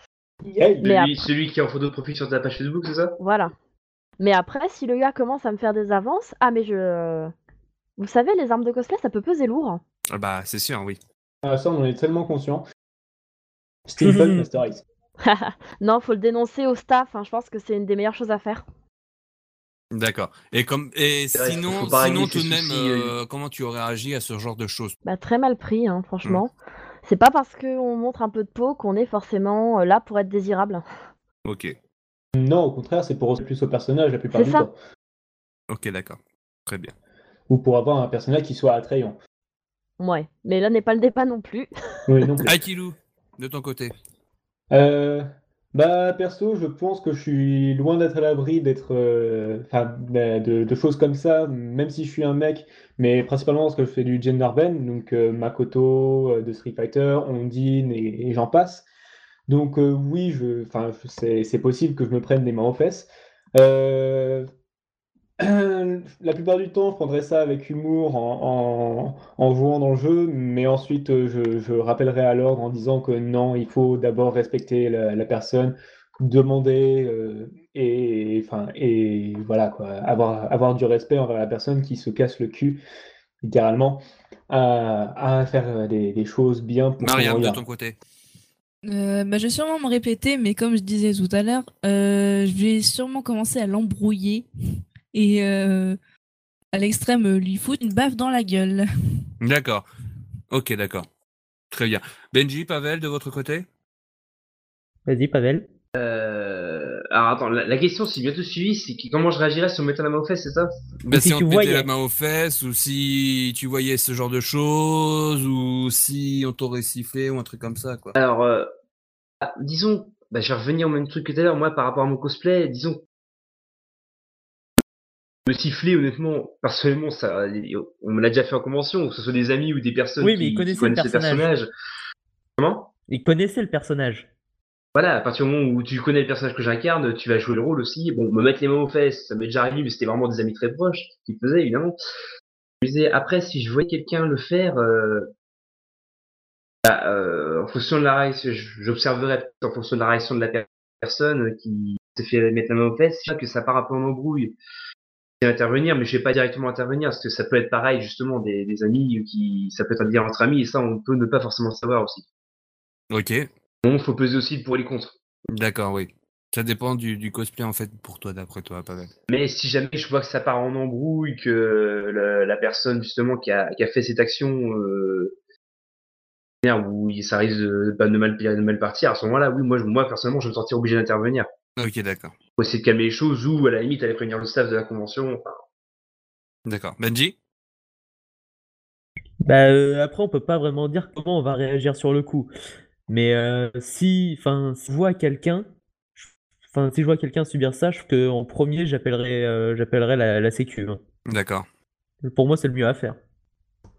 Celui, celui qui est en photo de profil sur ta page Facebook, c'est ça? Voilà. Mais après, si le gars commence à me faire des avances, ah mais je, vous savez, les armes de cosplay, ça peut peser lourd. hein. Ah Bah, c'est sûr, oui. Ah, ça, on en est tellement conscient. Steelbook *laughs* Master *laughs* non, faut le dénoncer au staff. hein, Je pense que c'est une des meilleures choses à faire. D'accord. Et comme et vrai, sinon, sinon tout de même, soucis, euh. euh, comment tu aurais réagi à ce genre de choses? Bah, très mal pris, hein, franchement. C'est pas parce qu'on montre un peu de peau qu'on est forcément euh, là pour être désirable. Ok. Non, au contraire, c'est pour ressembler plus au personnage la plupart C'est du ça. temps. Ok, d'accord. Très bien. Ou pour avoir un personnage qui soit attrayant. Ouais, mais là n'est pas le débat non plus. Oui, non plus. *laughs* Akilou, de ton côté. Euh, bah perso, je pense que je suis loin d'être à l'abri d'être, euh, enfin, de, de- de choses comme ça, même si je suis un mec, mais principalement parce que je fais du gender bend, donc euh, Makoto euh, de Street Fighter, Ondine et, et j'en passe. Donc euh, oui, je, c'est possible que je me prenne des mains aux fesses. Euh, *clears throat* La plupart du temps, je prendrais ça avec humour en, en- en jouant dans le jeu, mais ensuite euh, je, je rappellerai à l'ordre en disant que non, il faut d'abord respecter la, la personne, demander euh, et, enfin, et voilà quoi, avoir, avoir du respect envers la personne qui se casse le cul, littéralement, à, à faire des, des choses bien pour Mariam, de ton côté. Euh, bah, je vais sûrement me répéter, mais comme je disais tout à l'heure, euh, je vais sûrement commencer à l'embrouiller et euh, à l'extrême lui foutre une baffe dans la gueule. *laughs* D'accord. Ok, d'accord. Très bien. Benji, Pavel, de votre côté? Vas-y, Pavel. Euh, Alors attends, la, la question, si bien tout suivi, c'est comment je réagirais si on me mettait la main aux fesses, c'est ça? Bah, si si on mettait la main aux fesses, ou si tu voyais ce genre de choses, ou si on t'aurait sifflé, ou un truc comme ça, quoi. Alors, euh, ah, disons, bah, je vais revenir au même truc que tout à l'heure, moi par rapport à mon cosplay, disons, me siffler, honnêtement, personnellement, ça, on me l'a déjà fait en convention, que ce soit des amis ou des personnes Oui, qui, ils qui connaissaient le connaissent le personnage. personnage. Comment? Il connaissait le personnage. Voilà, à partir du moment où tu connais le personnage que j'incarne, tu vas jouer le rôle aussi. Bon, me mettre les mains aux fesses, ça m'est déjà arrivé, mais c'était vraiment des amis très proches qui le faisaient, évidemment. Après, si je voyais quelqu'un le faire, euh, bah, euh, en fonction de la réaction, j'observerais en fonction de la réaction de la per- personne qui se fait mettre la main aux fesses, que ça part un peu en embrouille. Intervenir, mais je vais pas directement intervenir, parce que ça peut être pareil, justement, des, amis qui, ça peut être un dire entre amis, et ça, on peut ne pas forcément savoir aussi. Ok. Bon, faut peser aussi pour et les contre. D'accord, oui. Ça dépend du, du cosplay, en fait, pour toi, d'après toi, Pavel. Mais si jamais je vois que ça part en embrouille, que la, la personne justement qui a, qui a fait cette action, euh, où il- ça risque de, bah, de, mal, de mal partir, à ce moment-là, oui, moi, moi personnellement, je vais me sentir obligé d'intervenir. Ok, d'accord. Pour essayer de calmer les choses, ou à la limite aller prévenir le staff de la convention. Enfin, D'accord. Benji? Bah, euh, après, on peut pas vraiment dire comment on va réagir sur le coup. Mais euh, si, enfin, si je vois quelqu'un, enfin, si je vois quelqu'un subir ça, je que en premier, j'appellerai, euh, j'appellerai la, la sécu. hein. D'accord. Pour moi, c'est le mieux à faire.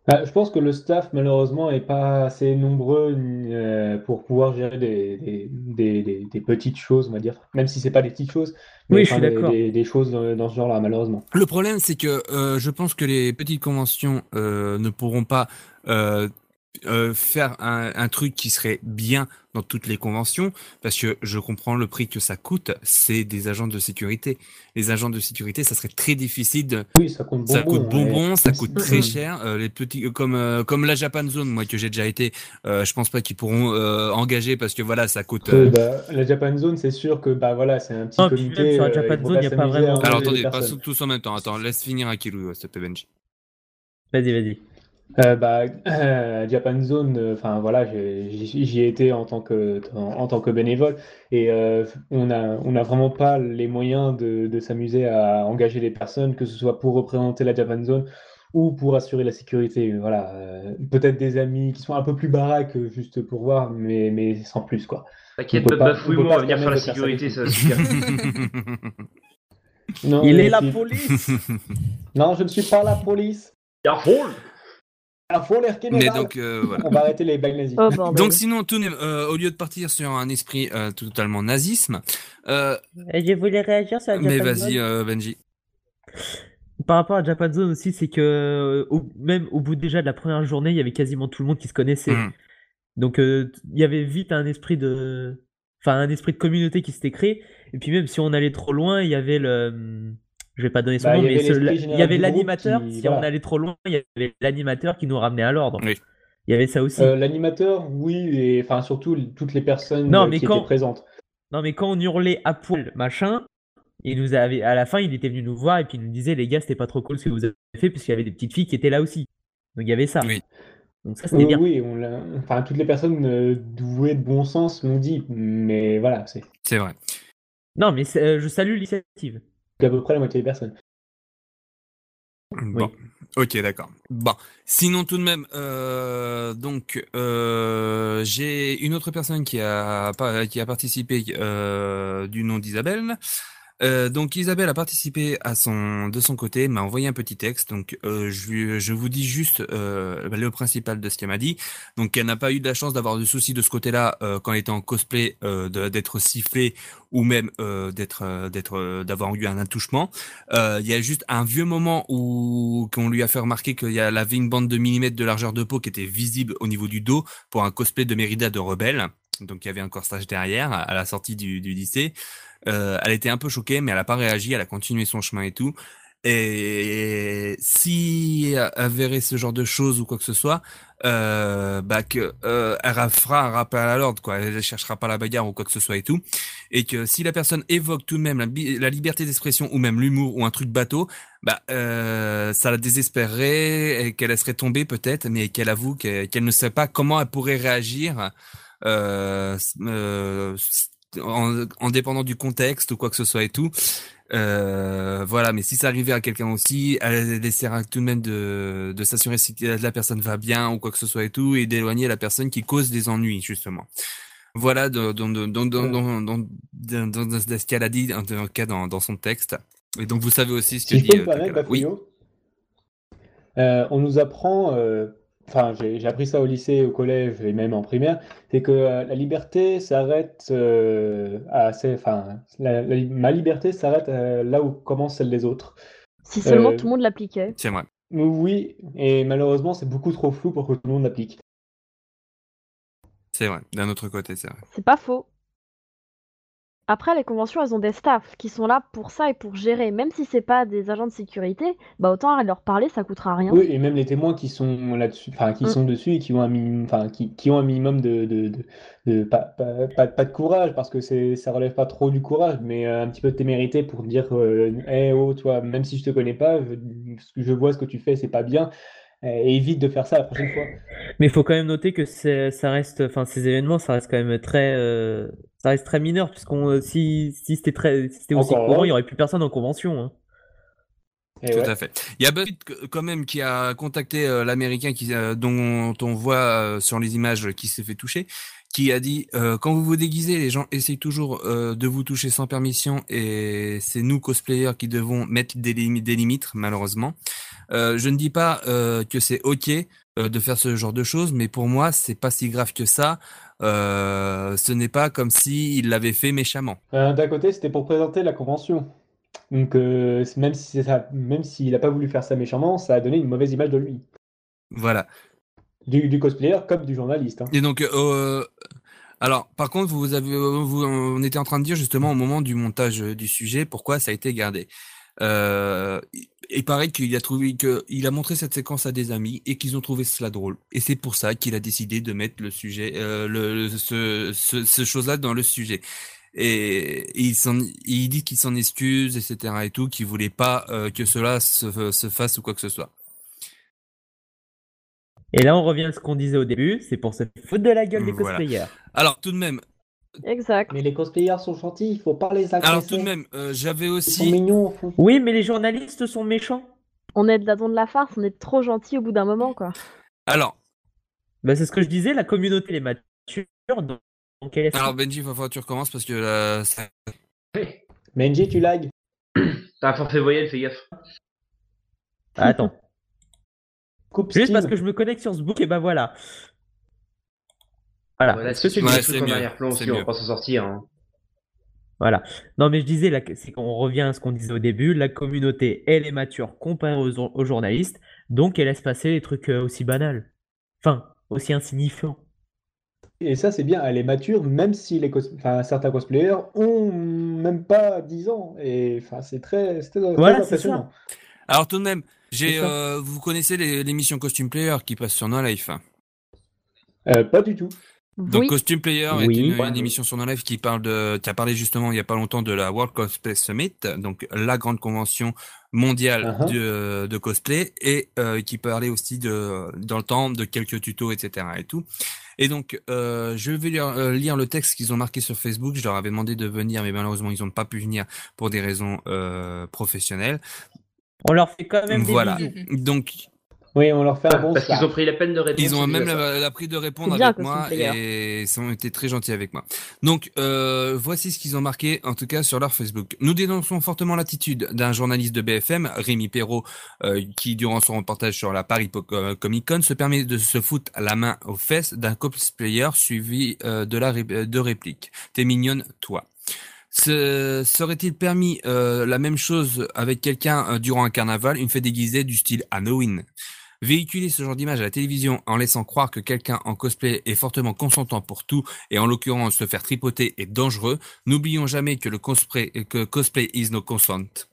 Ah, je pense que le staff, malheureusement, est pas assez nombreux euh, pour pouvoir gérer des, des, des, des- des petites choses, on va dire. Même si c'est pas des petites choses, mais Oui, je suis des, d'accord. des- des choses dans, dans ce genre-là, malheureusement. Le problème, c'est que euh, je pense que les petites conventions euh, ne pourront pas euh, faire un, un truc qui serait bien dans toutes les conventions, parce que je comprends le prix que ça coûte, c'est des agents de sécurité. Les agents de sécurité, ça serait très difficile de... Oui, ça coûte Ça bonbon, coûte bonbon, ouais. ça coûte très Mhm. cher. Euh, les petits, euh, comme euh, comme la Japan Zone, moi que j'ai déjà été, euh, je pense pas qu'ils pourront euh, engager parce que voilà, ça coûte. Euh, euh, bah, la Japan Zone, c'est sûr que bah voilà, c'est un petit Non, comité. sur la Japan Zone, y a pas vraiment- Alors attendez, pas personnes. tous en même temps. Attends, laisse finir Akilou, s'il te plaît, Benji. Vas-y, vas-y. Euh, bah, euh, Japan Zone, euh, enfin voilà, j'y ai été en tant que en, en tant que bénévole et euh, on a on a vraiment pas les moyens de, de s'amuser à engager des personnes, que ce soit pour représenter la Japan Zone ou pour assurer la sécurité. Voilà, euh, peut-être des amis qui sont un peu plus baraques juste pour voir, mais mais sans plus quoi. T'inquiète, pas pas- de bafouillement, on va venir faire la sécurité, ça. *laughs* Non, Il est la si- police *laughs* Non, je ne suis pas la police. Y'a Mais donc euh, voilà. On va arrêter les nazies. Oh. Donc sinon, tout euh, au lieu de partir sur un esprit euh, totalement nazisme, euh, Je voulais réagir sur la mais vas-y euh, Benji. Par rapport à Japan Zone aussi, c'est que au- même au bout déjà de la première journée, il y avait quasiment tout le monde qui se connaissait. Mhm. Donc euh, il y avait vite un esprit de, enfin un esprit de communauté qui s'était créé. Et puis même si on allait trop loin, il y avait le, je vais pas donner son Bah, nom, il y mais il y avait l'animateur. qui- Si on allait trop loin, il y avait l'animateur qui nous ramenait à l'ordre. Oui. Il y avait ça aussi. Euh, L'animateur, oui, et enfin surtout toutes les personnes Non, euh, mais qui quand- étaient présentes. Non mais quand on hurlait à poil, machin, Il nous avait, à la fin, il était venu nous voir et puis il nous disait, les gars, c'était pas trop cool ce que vous avez fait, puisqu'il y avait des petites filles qui étaient là aussi. Donc il y avait ça. Donc ça, c'était Oui, bien. oui, on enfin, toutes les personnes euh, douées de bon sens l'ont dit, mais voilà, c'est C'est vrai. Non, mais euh, je salue l'initiative. À peu près la moitié des personnes. Bon. Ok, d'accord. Bon. Sinon, tout de même, euh, donc, euh, j'ai une autre personne qui a, qui a participé euh, du nom d'Isabelle. Euh, donc Isabelle a participé à son de son côté, m'a envoyé un petit texte. Donc euh, je, je vous dis juste euh, le principal de ce qu'elle m'a dit. Donc elle n'a pas eu de la chance d'avoir de soucis de ce côté-là euh, quand elle était en cosplay, euh, d'être sifflée ou même d'être d'être d'avoir eu un attouchement. Il y a juste un vieux moment où qu'on lui a fait remarquer qu'il y avait une bande de millimètres de largeur de peau qui était visible au niveau du dos pour un cosplay de Mérida de rebelle. Donc il y avait un corsage derrière à la sortie du, du lycée. Euh, elle était un peu choquée, mais elle a pas réagi. Elle a continué son chemin et tout. Et si elle verrait ce genre de choses ou quoi que ce soit, euh, bah que euh, elle ra- fera un rappel à l'ordre, quoi. Elle cherchera pas la bagarre ou quoi que ce soit et tout. Et que si la personne évoque tout de même la, liberté d'expression ou même l'humour ou un truc bateau, bah euh, ça la désespérerait et qu'elle laisserait tomber peut-être, mais qu'elle avoue qu'elle ne sait pas comment elle pourrait réagir. Euh, euh, en, en dépendant du contexte ou quoi que ce soit et tout. Euh, voilà, mais si ça arrivait à quelqu'un aussi, elle essaiera tout de même de, de s'assurer si la personne va bien ou quoi que ce soit et tout, et d'éloigner la personne qui cause des ennuis, justement. Voilà dans, ce qu'elle a dit, en cas dans, dans son texte. Et donc vous savez aussi ce que Si je dit peux me euh, permettre. Oui. Euh, on nous apprend, euh, enfin j'ai j'ai appris ça au lycée, au collège et même en primaire, c'est que euh, la liberté s'arrête euh, à, enfin la- la- ma liberté s'arrête euh, là où commence celle des autres. Si seulement Euh, tout le monde l'appliquait. C'est vrai. Oui, et malheureusement c'est beaucoup trop flou pour que tout le monde l'applique. C'est vrai. D'un autre côté, c'est vrai. C'est pas faux. Après, les conventions, elles ont des staffs qui sont là pour ça et pour gérer. Même si c'est pas des agents de sécurité, bah autant leur parler, ça coûtera rien. Oui, et même les témoins qui sont là-dessus, enfin qui Mm. sont dessus et qui ont un minimum, enfin qui, qui ont un minimum de, de, de, de- pas, pas, pas, pas de courage parce que c'est ça relève pas trop du courage, mais euh, un petit peu de témérité pour dire, euh, Eh oh toi, même si je te connais pas, je, je vois ce que tu fais, c'est pas bien, et évite de faire ça la prochaine fois. Mais il faut quand même noter que ça reste, enfin, ces événements, ça reste quand même très, euh, ça reste très mineur, puisqu'on, euh, si, si c'était très, si c'était aussi courant, il y aurait plus personne en convention. hein. Tout à fait. Il y a que- quand même qui a contacté euh, l'américain qui euh, dont on voit euh, sur les images qui s'est fait toucher, qui a dit euh, quand vous vous déguisez, les gens essayent toujours euh, de vous toucher sans permission et c'est nous cosplayers qui devons mettre des, limi- des limites malheureusement. Euh, je ne dis pas euh, que c'est ok euh, de faire ce genre de choses, mais pour moi c'est pas si grave que ça. Ce n'est pas comme si il l'avait fait méchamment. D'un côté, c'était pour présenter la convention. Donc même si ça, même s'il a pas voulu faire ça méchamment, ça a donné une mauvaise image de lui, Voilà. du, du cosplayer comme du journaliste. hein. Et donc, alors, par contre, vous avez, vous, on était en train de dire justement au moment du montage du sujet pourquoi ça a été gardé. Euh, il- il paraît qu'il a trouvé que il a montré cette séquence à des amis et qu'ils ont trouvé cela drôle. Et c'est pour ça qu'il a décidé de mettre le sujet, euh, le, ce, ce, ce chose-là dans le sujet. Et il, s'en, il dit qu'il s'en excuse, etc. et tout, qu'il voulait pas euh, que cela se, se fasse ou quoi que ce soit. Et là, on revient à ce qu'on disait au début, c'est pour se foutre de la gueule des Voilà. cosplayers. Alors, tout de même, Exact. Mais les cosplayers sont gentils, il faut pas les agresser. alors tout de même, euh, j'avais Ils sont aussi. mignons au fond. Oui, mais les journalistes sont méchants. On est de la don de la farce, on est trop gentil au bout d'un moment, quoi. Alors, Bah, c'est ce que je disais, la communauté les mature, donc elle est Alors Benji, il va falloir que tu recommences parce que euh, ça... Benji, tu lags. *coughs* T'as un forfait voyelle, fais gaffe. Attends. Coupe Juste Steam. parce que je me connecte sur ce book, et bah voilà. Voilà. Voilà, Est-ce que c'est Ouais, en mieux, arrière-plan c'est aussi, on mieux. va pas s'en sortir. hein. Voilà. Non, mais je disais, c'est qu'on revient à ce qu'on disait au début, la communauté, elle est mature comparée aux, aux journalistes, donc elle laisse passer les trucs euh, aussi banals. Enfin, aussi insignifiants. Et ça, c'est bien, elle est mature, même si les cos- enfin, certains cosplayers ont même pas 10 ans. Et enfin, c'est très, Voilà, impressionnant. Alors tout de même, ça. euh, vous connaissez les- l'émission Costume Player qui passe sur No Life. hein Euh, pas du tout. Donc Oui. Costume Player est Oui. une, une émission sur No Life qui parle de, qui a parlé justement il y a pas longtemps de la World Cosplay Summit, donc la grande convention mondiale Uh-huh. de, de cosplay et euh, qui parlait aussi de dans le temps de quelques tutos etc et tout. Et donc euh, je vais lire, euh, lire le texte qu'ils ont marqué sur Facebook. Je leur avais demandé de venir mais malheureusement ils n'ont pas pu venir pour des raisons euh, professionnelles. On leur fait quand même des Voilà. bisous. Donc Oui, on leur fait un bon Parce qu'ils ont pris la peine de répondre. Ils ont même la, la pris de répondre avec moi et ils ont été très gentils avec moi. Donc, euh, voici ce qu'ils ont marqué, en tout cas sur leur Facebook. Nous dénonçons fortement l'attitude d'un journaliste de BFM, Rémi Perrault, euh, qui, durant son reportage sur la Paris euh, Comic Con, se permet de se foutre la main aux fesses d'un cosplayer suivi euh, de la ré- de réplique. T'es mignonne, toi. Se- Serait-il permis euh, la même chose avec quelqu'un euh, durant un carnaval, une fête déguisée du style Halloween? Véhiculer ce genre d'image à la télévision en laissant croire que quelqu'un en cosplay est fortement consentant pour tout et en l'occurrence se faire tripoter est dangereux, n'oublions jamais que le cosplay, que cosplay is no consent.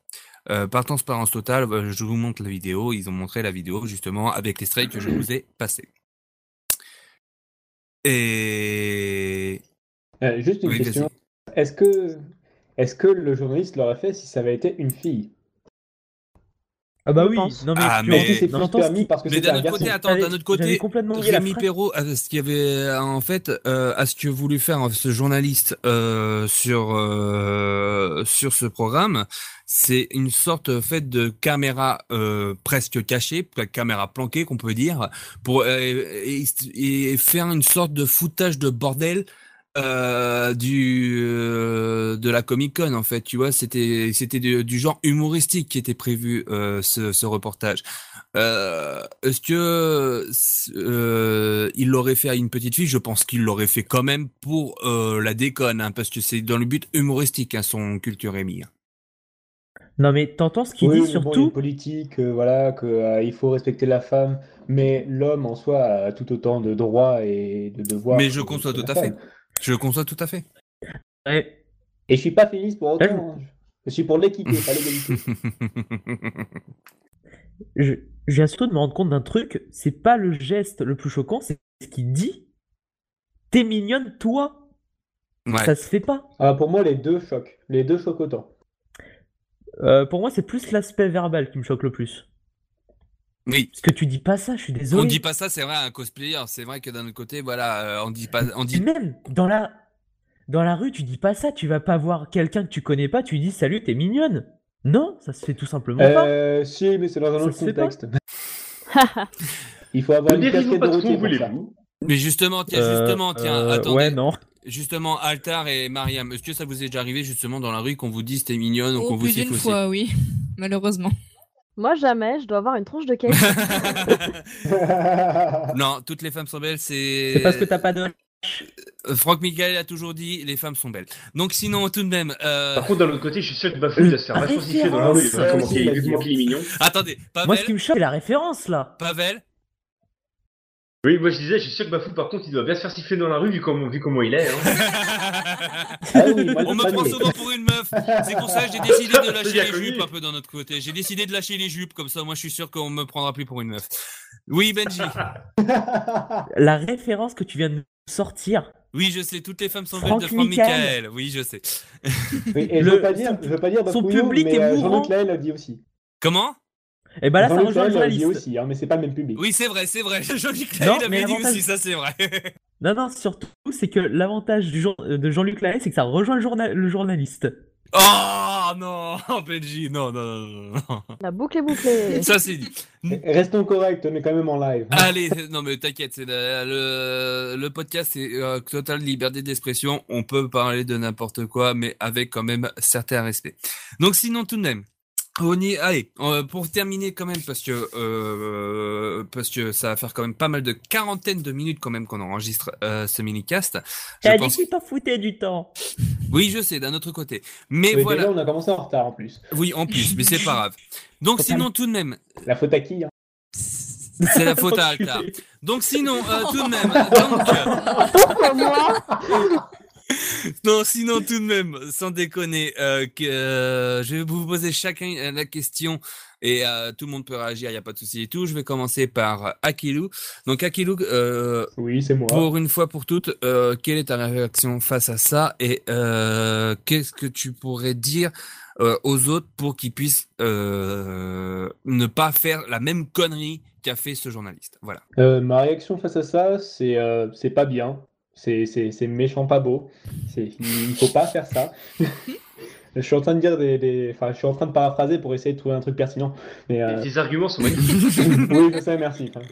Euh, par transparence totale, euh, je vous montre la vidéo. Ils ont montré la vidéo justement avec l'extrait que je vous ai passé. Et Euh, juste une Oui, question. Est-ce que, est-ce que le journaliste l'aurait fait si ça avait été une fille? Ah bah oui, non mais Ah, tu mais- c'est permis parce que Mais d'un un autre côté, attends, d'un autre côté, complètement la Rémi. Perrault, euh, ce qu'il avait euh, en fait, euh, à ce que voulu faire ce journaliste euh, sur euh, sur ce programme, c'est une sorte euh, fait de caméra euh, presque cachée, caméra planquée qu'on peut dire, pour euh, et, et faire une sorte de foutage de bordel euh, du euh, de la Comic Con en fait tu vois c'était c'était du, du genre humoristique qui était prévu euh, ce, ce reportage euh, est-ce que euh, il l'aurait fait à une petite fille? Je pense qu'il l'aurait fait quand même pour euh, la déconne hein, parce que c'est dans le but humoristique hein, son culture émis Non mais t'entends ce qu'il Oui, dit bon, surtout? une politique, euh, voilà, que euh, il faut respecter la femme, mais l'homme en soi a tout autant de droits et de devoirs. mais je conçois tout à fait femme. Je le conçois tout à fait Ouais. Et je suis pas féministe pour autant. Hein. Je suis pour l'équité, pas l'égalité. *laughs* je, je viens surtout de me rendre compte d'un truc, c'est pas le geste le plus choquant, c'est ce qu'il dit. T'es mignonne, toi. ouais Ça se fait pas. Ah, pour moi, les deux choquent. Les deux choquent autant. Euh, pour moi, c'est plus l'aspect verbal qui me choque le plus. Oui Parce que tu dis pas ça, je suis désolé. on dit pas ça c'est vrai un cosplayer c'est vrai que d'un autre côté voilà euh, on dit pas on dit même dans la dans la rue, tu dis pas ça, tu vas pas voir quelqu'un que tu connais pas, tu dis salut, t'es mignonne. Non, ça se fait tout simplement pas. Euh, si, mais c'est dans un Ça autre pas. contexte. *laughs* Il faut avoir Le une casquette de routier pour ça. mais justement tiens Euh, justement tiens euh, attendez Ouais, non. Justement, Altar et Mariam, est-ce que ça vous est déjà arrivé justement dans la rue qu'on vous dise t'es mignonne ou Oh, qu'on vous plus siffle d'une aussi fois, oui. *laughs* Malheureusement. Moi, jamais, je dois avoir une tronche de *laughs* cake. *laughs* Non, toutes les femmes sont belles, c'est. C'est parce que t'as pas de. Euh, Franck Michael a toujours dit les femmes sont belles. Donc sinon, tout de même. Euh... Par contre, d'un autre côté, je suis sûr que Bafou va se faire vachement dans la rue. Comment il- euh, vu comment il est mignon. Attendez, Moi, Pavel, ce qui me choque, c'est la référence là. Pavel, Oui, moi je disais, je suis sûr que Bafou, par contre, il doit bien se faire siffler dans la rue vu comment, vu comment il est. Hein. *laughs* Ah oui, moi, on me prend souvent pour une meuf. C'est pour ça que j'ai décidé de *laughs* lâcher les connu. jupes un peu d'un autre côté. J'ai décidé de lâcher les jupes comme ça. Moi, je suis sûr qu'on me prendra plus pour une meuf. Oui, Benji. *laughs* La référence que tu viens de sortir. Oui, je sais. Toutes les femmes sont belles de Franck Michael. Oui, je sais. Oui, et je Le- veux pas dire, je veux pas dire son Bafouillou, public mais est euh, mourant. Jean-Luc dit aussi. Comment? Et bah là, ça Jean-Luc rejoint le journaliste. aussi, hein, mais c'est pas le même public. Oui, c'est vrai, c'est vrai. *laughs* Jean-Luc Lahaye l'avait mais dit aussi, ça c'est vrai. *laughs* Non, non, surtout, c'est que l'avantage du jour- de Jean-Luc Lahaye, c'est que ça rejoint le, journa- le journaliste. Oh non, *laughs* Benji, non, non, non, non. La boucle est bouclée. Ça c'est dit. Restons corrects, on est quand même en live. Allez, non mais t'inquiète, c'est le, le, le podcast, c'est euh, totale liberté d'expression. On peut parler de n'importe quoi, mais avec quand même certain respect. Donc sinon tout de même. On y, allez, euh, pour terminer quand même, parce que euh, parce que ça va faire quand même pas mal de quarantaine de minutes quand même qu'on enregistre euh, ce mini-cast. T'as dit qu'il t'en foutait du temps. *laughs* Oui, je sais, d'un autre côté. Mais Mais voilà. déjà, on a commencé en retard en plus. Oui, en plus, mais c'est pas grave. Donc Faut sinon tout de même, La faute à qui hein? C'est la faute à *laughs* Altar. Donc sinon, euh, tout de même, *laughs* donc, *laughs* Non, sinon tout de même, sans déconner, euh, que euh, je vais vous poser chacun euh, la question et euh, tout le monde peut réagir, il n'y a pas de souci et tout. Je vais commencer par Akilou. Donc Akilou, Oui, c'est moi. pour une fois pour toutes, quelle est ta réaction face à ça et qu'est-ce que tu pourrais dire aux autres pour qu'ils puissent ne pas faire la même connerie qu'a fait ce journaliste? Voilà. Ma réaction face à ça, c'est c'est pas bien. C'est c'est- c'est méchant, pas beau. C'est- Il faut pas faire ça. *laughs* Je suis en train de dire des, des- Enfin, je suis en train de paraphraser pour essayer de trouver un truc pertinent. Mais, euh, Tes arguments sont *laughs* magnifiques. oui, je sais, merci. Enfin,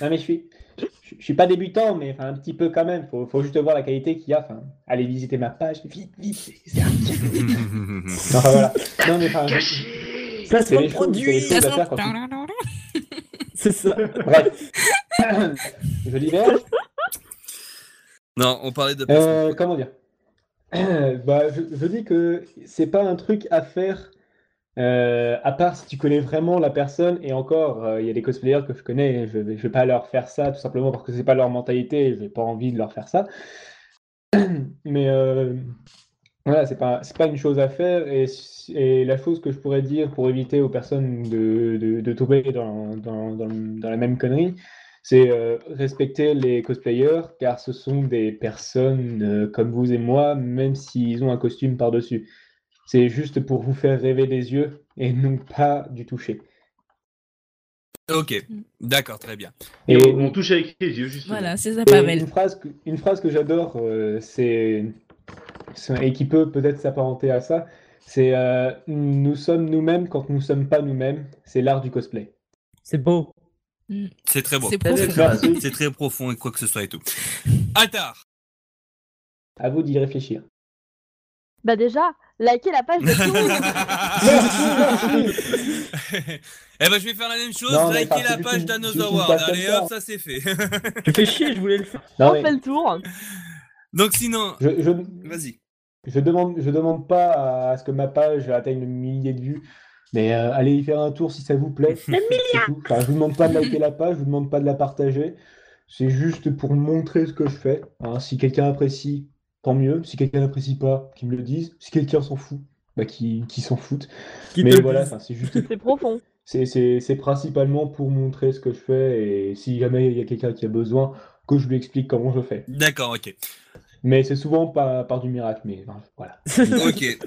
non, mais je suis, je, je suis pas débutant, mais enfin, un petit peu quand même. Faut, faut juste voir la qualité qu'il y a. Enfin, allez visiter ma page, vite, vite. c'est- un Non, *laughs* enfin, voilà. Non, mais enfin, Ça c'est les choses, c'est les tu- C'est ça. Bref. *coughs* je diverge. Non, on parlait de Euh, comment dire? *clears throat* Bah, je, je dis que c'est pas un truc à faire euh, à part si tu connais vraiment la personne. Et encore, euh, il y a des cosplayers que je connais, je je vais pas leur faire ça tout simplement parce que c'est pas leur mentalité. J'ai pas envie de leur faire ça. *clears throat* Mais voilà, c'est pas, pas une chose à faire. Et, et la chose que je pourrais dire pour éviter aux personnes de, de, de tomber dans, dans, dans la même connerie, c'est euh, respecter les cosplayers car ce sont des personnes euh, comme vous et moi, même s'ils ont un costume par-dessus. C'est juste pour vous faire rêver des yeux et non pas du toucher. Ok, d'accord, très bien. Et on, on touche avec les yeux, justement. Voilà, c'est ça, Pavel. Une phrase que, une phrase que j'adore, euh, c'est, c'est- et qui peut peut-être s'apparenter à ça, c'est euh, nous sommes nous-mêmes quand nous ne sommes pas nous-mêmes. C'est l'art du cosplay. C'est beau. C'est très beau. C'est profond. Merci. C'est très profond et quoi que ce soit et tout. Attar À vous d'y réfléchir. Bah déjà, likez la page de *laughs* tout. Eh ben, je vais faire la même chose, Non, enfin, la page d'Another World. Allez hop, ça c'est fait. Tu fais chier, je voulais le faire. Non, On mais fait le tour. Donc sinon, je, je, vas-y. je demande, je demande pas à ce que ma page atteigne le millier de vues, mais euh, allez y faire un tour si ça vous plaît. *laughs* Enfin, je vous demande pas de liker la page, je vous demande pas de la partager. C'est juste pour montrer ce que je fais. hein. Si quelqu'un apprécie, tant mieux. Si quelqu'un n'apprécie pas, qu'il me le dise. Si quelqu'un s'en fout, bah qu'il qu'il s'en foute. Qui Mais voilà, c'est juste *laughs* C'est profond. c'est- c'est c'est principalement pour montrer ce que je fais et si jamais il y a quelqu'un qui a besoin, que je lui explique comment je fais. D'accord, ok. Mais c'est souvent par, par du miracle, mais enfin, voilà. *laughs* Ok.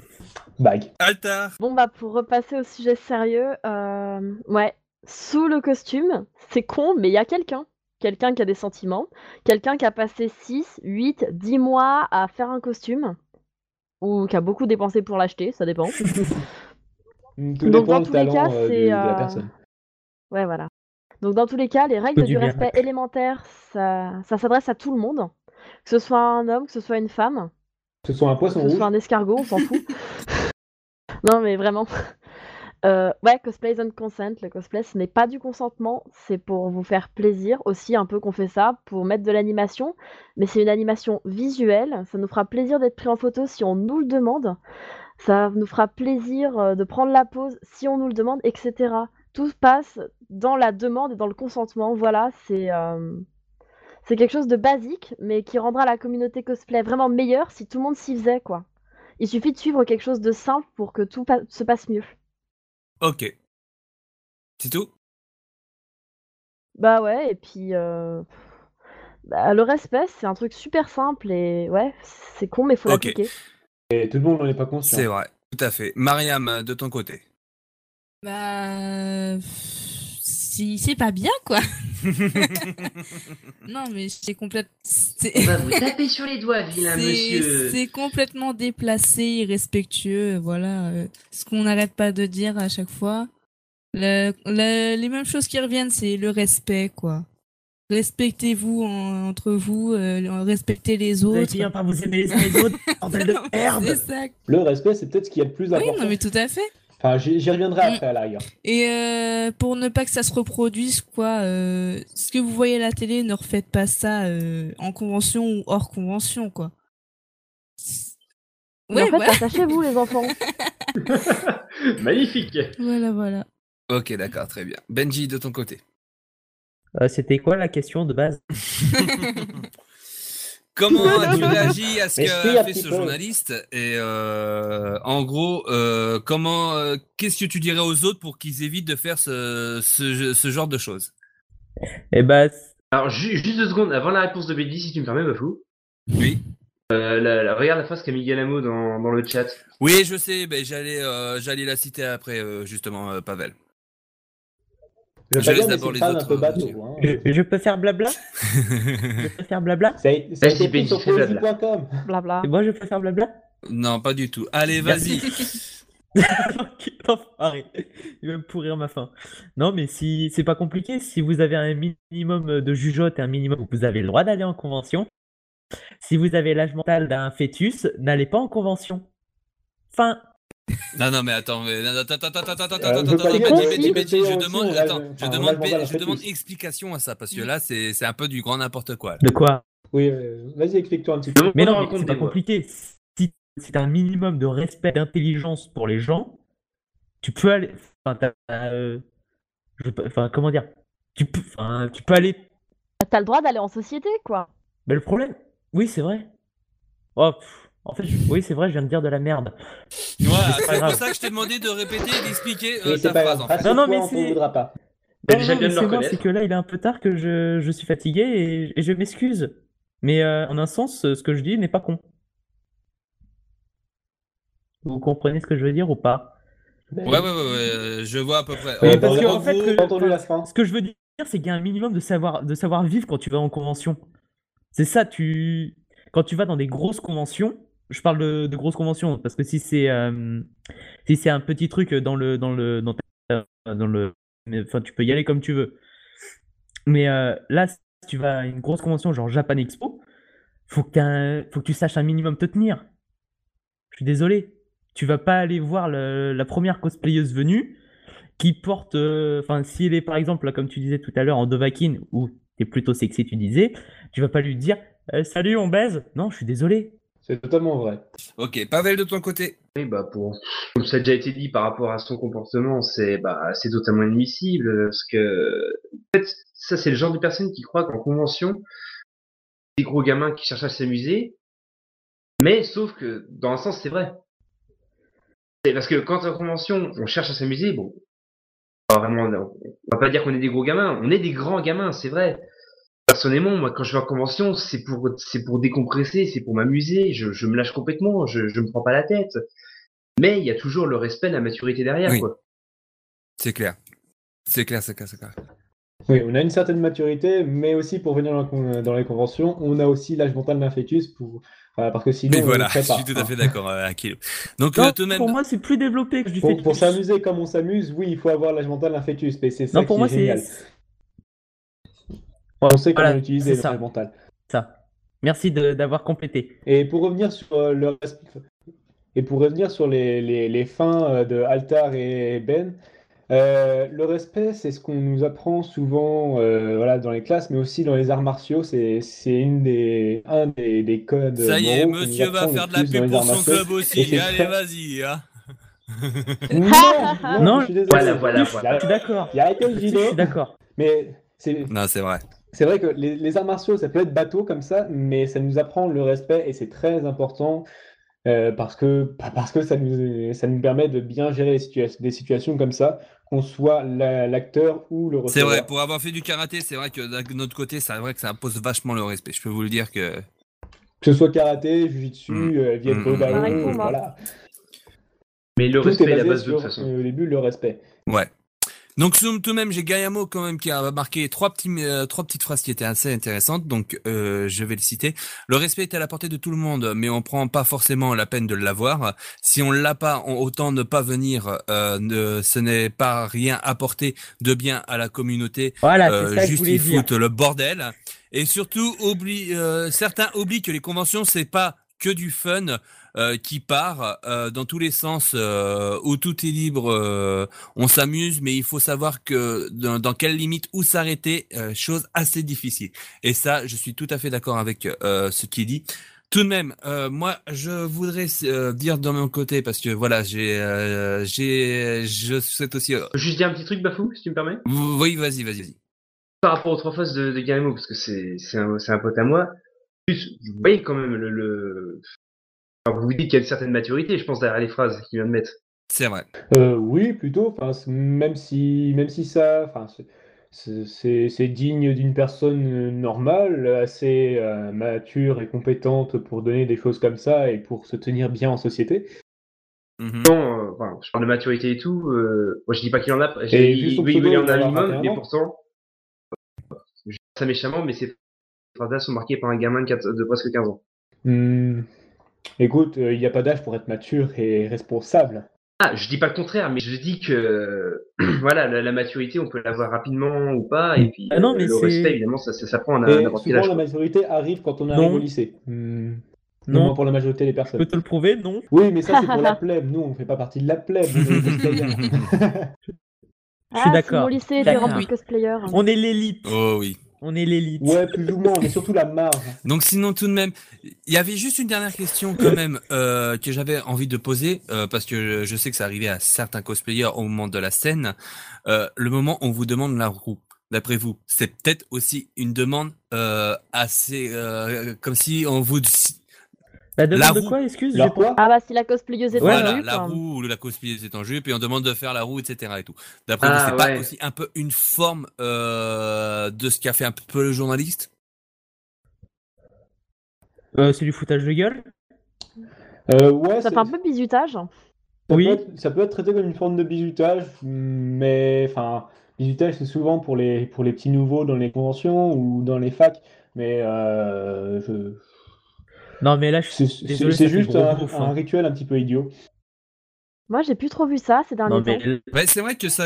Bague. Altar Bon bah pour repasser au sujet sérieux, euh, ouais, sous le costume, c'est con, mais il y a quelqu'un. Quelqu'un qui a des sentiments, quelqu'un qui a passé 6, 8, 10 mois à faire un costume, ou qui a beaucoup dépensé pour l'acheter, ça dépend. *laughs* Tout Donc, dépend dans tous les cas, euh, c'est, du- de la euh, personne. Ouais, voilà. Donc dans tous les cas, les règles du du respect élémentaire, ça, ça s'adresse à tout le monde. Que ce soit un homme, que ce soit une femme, Ce soit un que poisson ce rouge. soit un escargot, on s'en fout. *laughs* non mais vraiment. *laughs* Euh, ouais, cosplay on consent, le cosplay ce n'est pas du consentement, c'est pour vous faire plaisir aussi un peu qu'on fait ça, pour mettre de l'animation, mais c'est une animation visuelle, ça nous fera plaisir d'être pris en photo si on nous le demande, ça nous fera plaisir euh, de prendre la pause si on nous le demande, etc. Tout se passe dans la demande et dans le consentement, voilà, c'est euh, c'est quelque chose de basique, mais qui rendra la communauté cosplay vraiment meilleure si tout le monde s'y faisait, quoi. Il suffit de suivre quelque chose de simple pour que tout pa- se passe mieux. Ok. C'est tout? Bah ouais, et puis euh, bah, le respect, c'est un truc super simple et ouais, c'est con, mais faut Ok. l'appliquer. Et tout le monde n'en est pas conscient. C'est vrai, tout à fait. Mariam, de ton côté? Bah. Si c'est pas bien, quoi. *laughs* non, mais c'est complètement. On va vous taper sur les doigts, vilain monsieur. C'est complètement déplacé, irrespectueux, voilà. euh, ce qu'on n'arrête pas de dire à chaque fois. Le- le- les mêmes choses qui reviennent, c'est le respect, quoi. Respectez-vous en- entre vous, euh, respectez les Vous autres. finir par vous aimer les autres, de *laughs* merde ça. Le respect, c'est peut-être ce qu'il y a de plus Oui, important. non, mais tout à fait. Enfin, j'y reviendrai après à la rigueur. Et euh, pour ne pas que ça se reproduise, quoi, euh, ce que vous voyez à la télé, ne refaites pas ça euh, en convention ou hors convention, quoi? Mais en Ouais, fait, voilà. attachez-vous les enfants. *laughs* Magnifique. voilà, voilà. Ok, d'accord, très bien. Benji, de ton côté. Euh, C'était quoi la question de base? *laughs* Comment *laughs* as-tu réagi à ce qu'a fait ce peu. journaliste Et euh, en gros, euh, comment, euh, qu'est-ce que tu dirais aux autres pour qu'ils évitent de faire ce, ce, ce genre de choses? Et bah, Alors, ju- juste deux secondes, avant la réponse de Benji, si tu me permets, Bafou. Oui. Euh, la- la- regarde la phrase qu'a mis Galamo dans, dans le chat. Oui, je sais. Ben, j'allais, euh, j'allais la citer après, euh, justement, euh, Pavel. Je laisse d'abord c'est les autres, peu euh, bateau. Hein. je, je peux faire blabla *laughs* Je peux faire blabla fais blabla. Et moi, je peux faire blabla Non, pas du tout. Allez, vas-y. Arrête, *laughs* *laughs* il va me pourrir ma fin. Non, mais si c'est pas compliqué, si vous avez un minimum de jugeote et un minimum, vous avez le droit d'aller en convention. Si vous avez l'âge mental d'un fœtus, n'allez pas en convention. Fin. Non, non, mais attends, mais, non, attends, attends, attends, attends, attends, attends, je demande, attends, je je explication à ça, parce que là, c'est, c'est un peu du grand n'importe quoi. De quoi? Oui, euh, vas-y, explique-toi un petit peu. Mais non, c'est pas compliqué. Si c'est un minimum de respect, d'intelligence pour les gens, tu peux aller. Enfin, euh, comment dire? Tu peux, tu peux aller. T'as le droit d'aller en société, quoi. Mais le problème, oui, c'est vrai. Oh, pff, en fait, je- oui, c'est vrai, je viens de dire de la merde. Voilà, Mais c'est pour ça que je t'ai demandé de répéter et d'expliquer euh, ta pas phrase, grave. en fait. Non, non, mais c'est- c'est moi, reconnaître. c'est que là, il est un peu tard que je, je suis fatigué et, et je m'excuse. Mais euh, en un sens, euh, ce que je dis n'est pas con. Vous comprenez ce que je veux dire ou pas? Ouais, ouais, ouais, ouais, euh, je vois à peu près. Euh, parce en que, en fait, J'ai que- entendu la fin. ce que je veux dire, c'est qu'il y a un minimum de savoir, de savoir vivre quand tu vas en convention. C'est ça, tu, quand tu vas dans des grosses conventions, je parle de, de grosses conventions, parce que si c'est, euh, si c'est un petit truc dans le, dans le, dans ta- dans enfin, tu peux y aller comme tu veux. Mais euh, là, si tu vas à une grosse convention genre Japan Expo, faut que, faut que tu saches un minimum te tenir. Je suis désolé. Tu vas pas aller voir la première cosplayeuse venue qui porte, euh, enfin, si elle est par exemple, comme tu disais tout à l'heure, en Dovahkiin, ou t'es plutôt sexy, tu disais, tu vas pas lui dire Euh, Salut, on baise. Non, je suis désolé. C'est totalement vrai. Ok, Pavel de ton côté. Oui, bah pour comme ça a déjà été dit par rapport à son comportement, c'est bah c'est totalement inadmissible parce que en fait ça c'est le genre de personnes qui croient qu'en convention des gros gamins qui cherchent à s'amuser, mais sauf que dans un sens c'est vrai. C'est parce que quand en convention on cherche à s'amuser, bon, vraiment, on va pas dire qu'on est des gros gamins, on est des grands gamins, c'est vrai. Personnellement, moi, quand je vais en convention, c'est pour, c'est pour décompresser, c'est pour m'amuser, je, je me lâche complètement, je, je me prends pas la tête. Mais il y a toujours le respect, la maturité derrière, Oui. quoi. C'est clair. C'est clair, c'est clair, c'est clair. Oui, on a une certaine maturité, mais aussi pour venir dans, les conventions, on a aussi l'âge mental d'un fêtus pour, voilà, parce que sinon Mais on voilà, ne ferait je suis tout à hein. fait d'accord euh, avec Kilo. Donc, Non, euh, même. pour moi, c'est plus développé que je dis Pour, fêtus. pour s'amuser comme on s'amuse, oui, il faut avoir l'âge mental d'un fœtus, mais c'est ça Non, pour qui moi, est c'est génial. On sait comment voilà, l'utiliser, l'âge mental. ça. Merci de- d'avoir complété. Et pour revenir sur euh, le et pour revenir sur les, les, les fins euh, de Altar et Ben, euh, le respect, c'est ce qu'on nous apprend souvent euh, voilà, dans les classes, mais aussi dans les arts martiaux. C'est c'est une des, un des, des codes Ça y est, monsieur va le faire de la pub pour son martiaux. club aussi. Allez, vas-y. Hein. *laughs* Non, non, *laughs* Non, je suis désolé. Voilà, voilà, voilà. Je suis d'accord. Il y a arrêté le Je suis d'accord. mais c'est Non, c'est vrai. C'est vrai que les, les arts martiaux, ça peut être bateau comme ça, mais ça nous apprend le respect et c'est très important euh, parce que, parce que ça nous, ça nous permet de bien gérer les situa- des situations comme ça, qu'on soit la- l'acteur ou le C'est vrai, receveur. pour avoir fait du karaté, c'est vrai que d'un autre côté, c'est vrai que ça impose vachement le respect. Je peux vous le dire que. Que ce soit karaté, jujitsu, Mm. euh, viet Mm. Vo Dao, Pareil euh, pour moi. voilà. Mais le Tout respect est est la basé base de sur, toute façon. euh, au début, le respect. Ouais. Donc tout de même, j'ai Gayamo quand même qui a marqué trois petits euh, trois petites phrases qui étaient assez intéressantes. Donc euh, je vais les citer. Le respect est à la portée de tout le monde, mais on prend pas forcément la peine de l'avoir. Si on l'a pas, on, autant ne pas venir. Euh, ne, ce n'est pas rien apporter de bien à la communauté. Voilà, c'est Euh, ça juste ils foutent le bordel. Et surtout, oublie, euh, certains oublient que les conventions, c'est pas que du fun euh, qui part euh, dans tous les sens, euh, où tout est libre, on s'amuse, mais il faut savoir que dans, dans quelle limite où s'arrêter, chose assez difficile. Et ça, je suis tout à fait d'accord avec ce qui est dit. Tout de même, euh, moi, je voudrais euh, dire de mon côté parce que voilà, j'ai, euh, j'ai, je souhaite aussi. Juste dire un petit truc, Bafou, si tu me permets? oui, vas-y, vas-y, vas-y. Par rapport aux trois faces de, de Garemo, parce que c'est c'est un, c'est un pote à moi. Plus, vous voyez quand même le. le... Enfin, vous vous dites qu'il y a une certaine maturité, je pense, derrière les phrases qu'il vient de mettre. C'est vrai. Euh, oui, plutôt. Enfin, c'est- même si, même si ça, enfin, c'est- c'est c'est- c'est digne d'une personne normale, assez euh, mature et compétente pour donner des choses comme ça et pour se tenir bien en société. Mhm. Non, euh, enfin, je parle de maturité et tout. Euh, moi, je dis pas qu'il en a. Et J'ai oui, il en a un minimum, 21 mais pourtant, je dis ça méchamment, mais ces phrases-là sont marquées par un gamin de, presque 15 ans. Hmm. Écoute, il n'y a pas d'âge pour être mature et responsable. Ah, je dis pas le contraire, mais je dis que *clears throat* voilà, la, la maturité, on peut l'avoir rapidement ou pas, et puis Ah non, euh, mais le respect, évidemment, ça, ça, ça prend n'importe quel âge. la maturité arrive quand on Non. arrive au lycée. Du Non. moins pour la majorité des Je personnes. peux te le prouver, non Oui, mais ça, c'est pour la *laughs* plèbe. Nous, on fait pas partie de la plèbe. *laughs* Je suis Ah, c'est d'accord. mon lycée cosplayers. On est l'élite. Oh oui. On est l'élite. ouais, plus ou moins, mais surtout la marge. *laughs* Donc sinon tout de même, il y avait juste une dernière question quand même euh, que j'avais envie de poser euh, parce que je sais que ça arrivait à certains cosplayers au moment de la scène. Euh, le moment où on vous demande la roue. D'après vous, c'est peut-être aussi une demande euh, assez euh, comme si on vous La demande La de roue. quoi, excuse La quoi Ah bah si la cosplayeuse est en voilà jupe, la roue ou la cosplayeuse est en jupe et on demande de faire la roue etc et tout. D'après Ah, vous, c'est pas aussi un peu une forme euh, de ce qu'a fait un peu le journaliste? Euh, c'est du foutage de gueule? Euh, ouais, Ça fait un peu bisutage. Ça, Oui. peut être, ça peut être traité comme une forme de bizutage, mais enfin, bizutage c'est souvent pour les, pour les petits nouveaux dans les conventions ou dans les facs, mais euh, je- Non, mais là, je c'est suis c'est- désolé, juste un, hein. rituel un petit peu idiot. Moi j'ai plus trop vu ça ces derniers Non, mais temps. Ouais, c'est vrai que ça,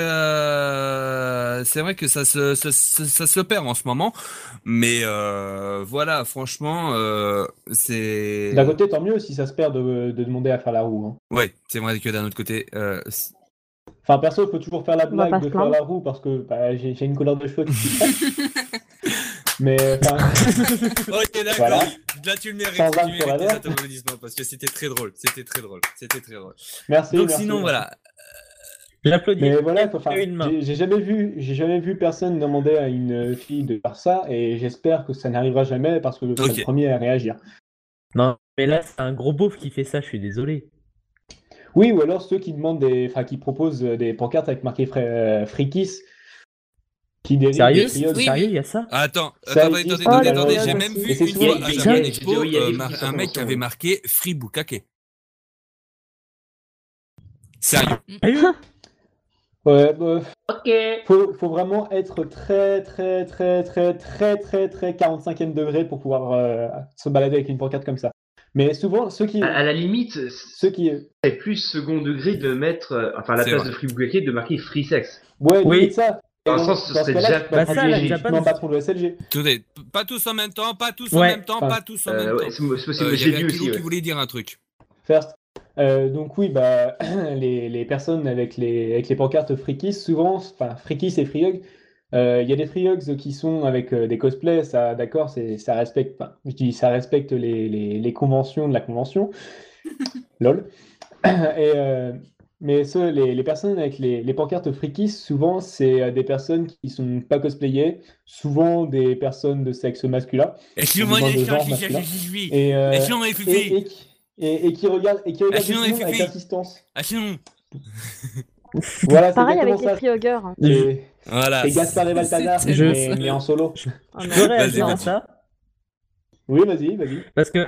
c'est vrai que ça se, ça, se- ça se perd en ce moment, mais euh, voilà, franchement, euh, c'est. D'un côté, tant mieux si ça se perd de, de demander à faire la roue. hein. Ouais, c'est vrai que d'un autre côté, euh, Enfin, perso, il faut toujours faire la blague de faire la roue parce que bah, j'ai j'ai une couleur de cheveux qui *laughs* *laughs* Mais enfin, *laughs* ok, d'accord. Voilà. Là, tu le mérites, Sans tu mérites cet applaudissement parce que c'était très drôle, c'était très drôle, c'était très drôle. merci. Donc merci, sinon, voilà. J'applaudis. Mais voilà, quoi, enfin, Une main. j'ai jamais vu, j'ai jamais vu personne demander à une fille de faire ça, et j'espère que ça n'arrivera jamais parce que je le premier à réagir. Non, mais là, c'est un gros beauf qui fait ça, je suis désolé. Oui, ou alors ceux qui demandent des, enfin, qui proposent des pancartes avec marqué euh, Free Kiss, qui Sérieux. Oui, Sérieux, il y a ça Ah, Attends, Ça attendez, existe. attendez, Oh, attendez, attendez, j'ai même vu une fois à Japan Expo euh, un mec convention, avait marqué Free Bukake. Sérieux. *laughs* Ouais, bah, Ok. faut, faut vraiment être très, très, très, très, très, très, très 45e degré pour pouvoir euh, se balader avec une pancarte comme ça. Mais souvent, ceux qui, À, à la limite, ceux qui, c'est plus second degré de mettre, euh, enfin, à la place vrai. de Free Bukake, de marquer Free Sex. ouais, Oui. ça. Dans le Et sens, ce serait déjà- tu peux Bah, ça, la Japan- patron de SLG. Attendez, pas tous en même temps, pas tous en Ouais. même temps, Enfin, pas tous en Euh, même ouais, temps. c'est possible, Euh, j'ai vu aussi. qui voulait dire un truc. First. Euh, donc oui, bah, *clears throat* les, les personnes avec les, avec les pancartes Freakies, souvent, enfin Freakies et Freehugs, euh, il y a des Freehugs qui sont avec euh, des cosplays, ça, d'accord, c'est, ça respecte, enfin, je dis, ça respecte les, les, les conventions de la convention, *laughs* lol. *clears throat* Et, euh, mais ceux, les, les personnes avec les, les pancartes Freakies, souvent, c'est euh, des personnes qui sont pas cosplayées, souvent des personnes de sexe masculin, Excuse-moi, les gens qui cherchent et, euh, et, et, qui- et, et qui regardent, et qui regardent monde avec assistance. Ah sinon. Voilà, c'est Pareil avec les ça. Free-Huggers. hein. C'est Voilà. c'est Gaspard et Balthazar, mais, ça. mais en solo. Oh vas-y. ça Oui, vas-y, vas-y. Parce que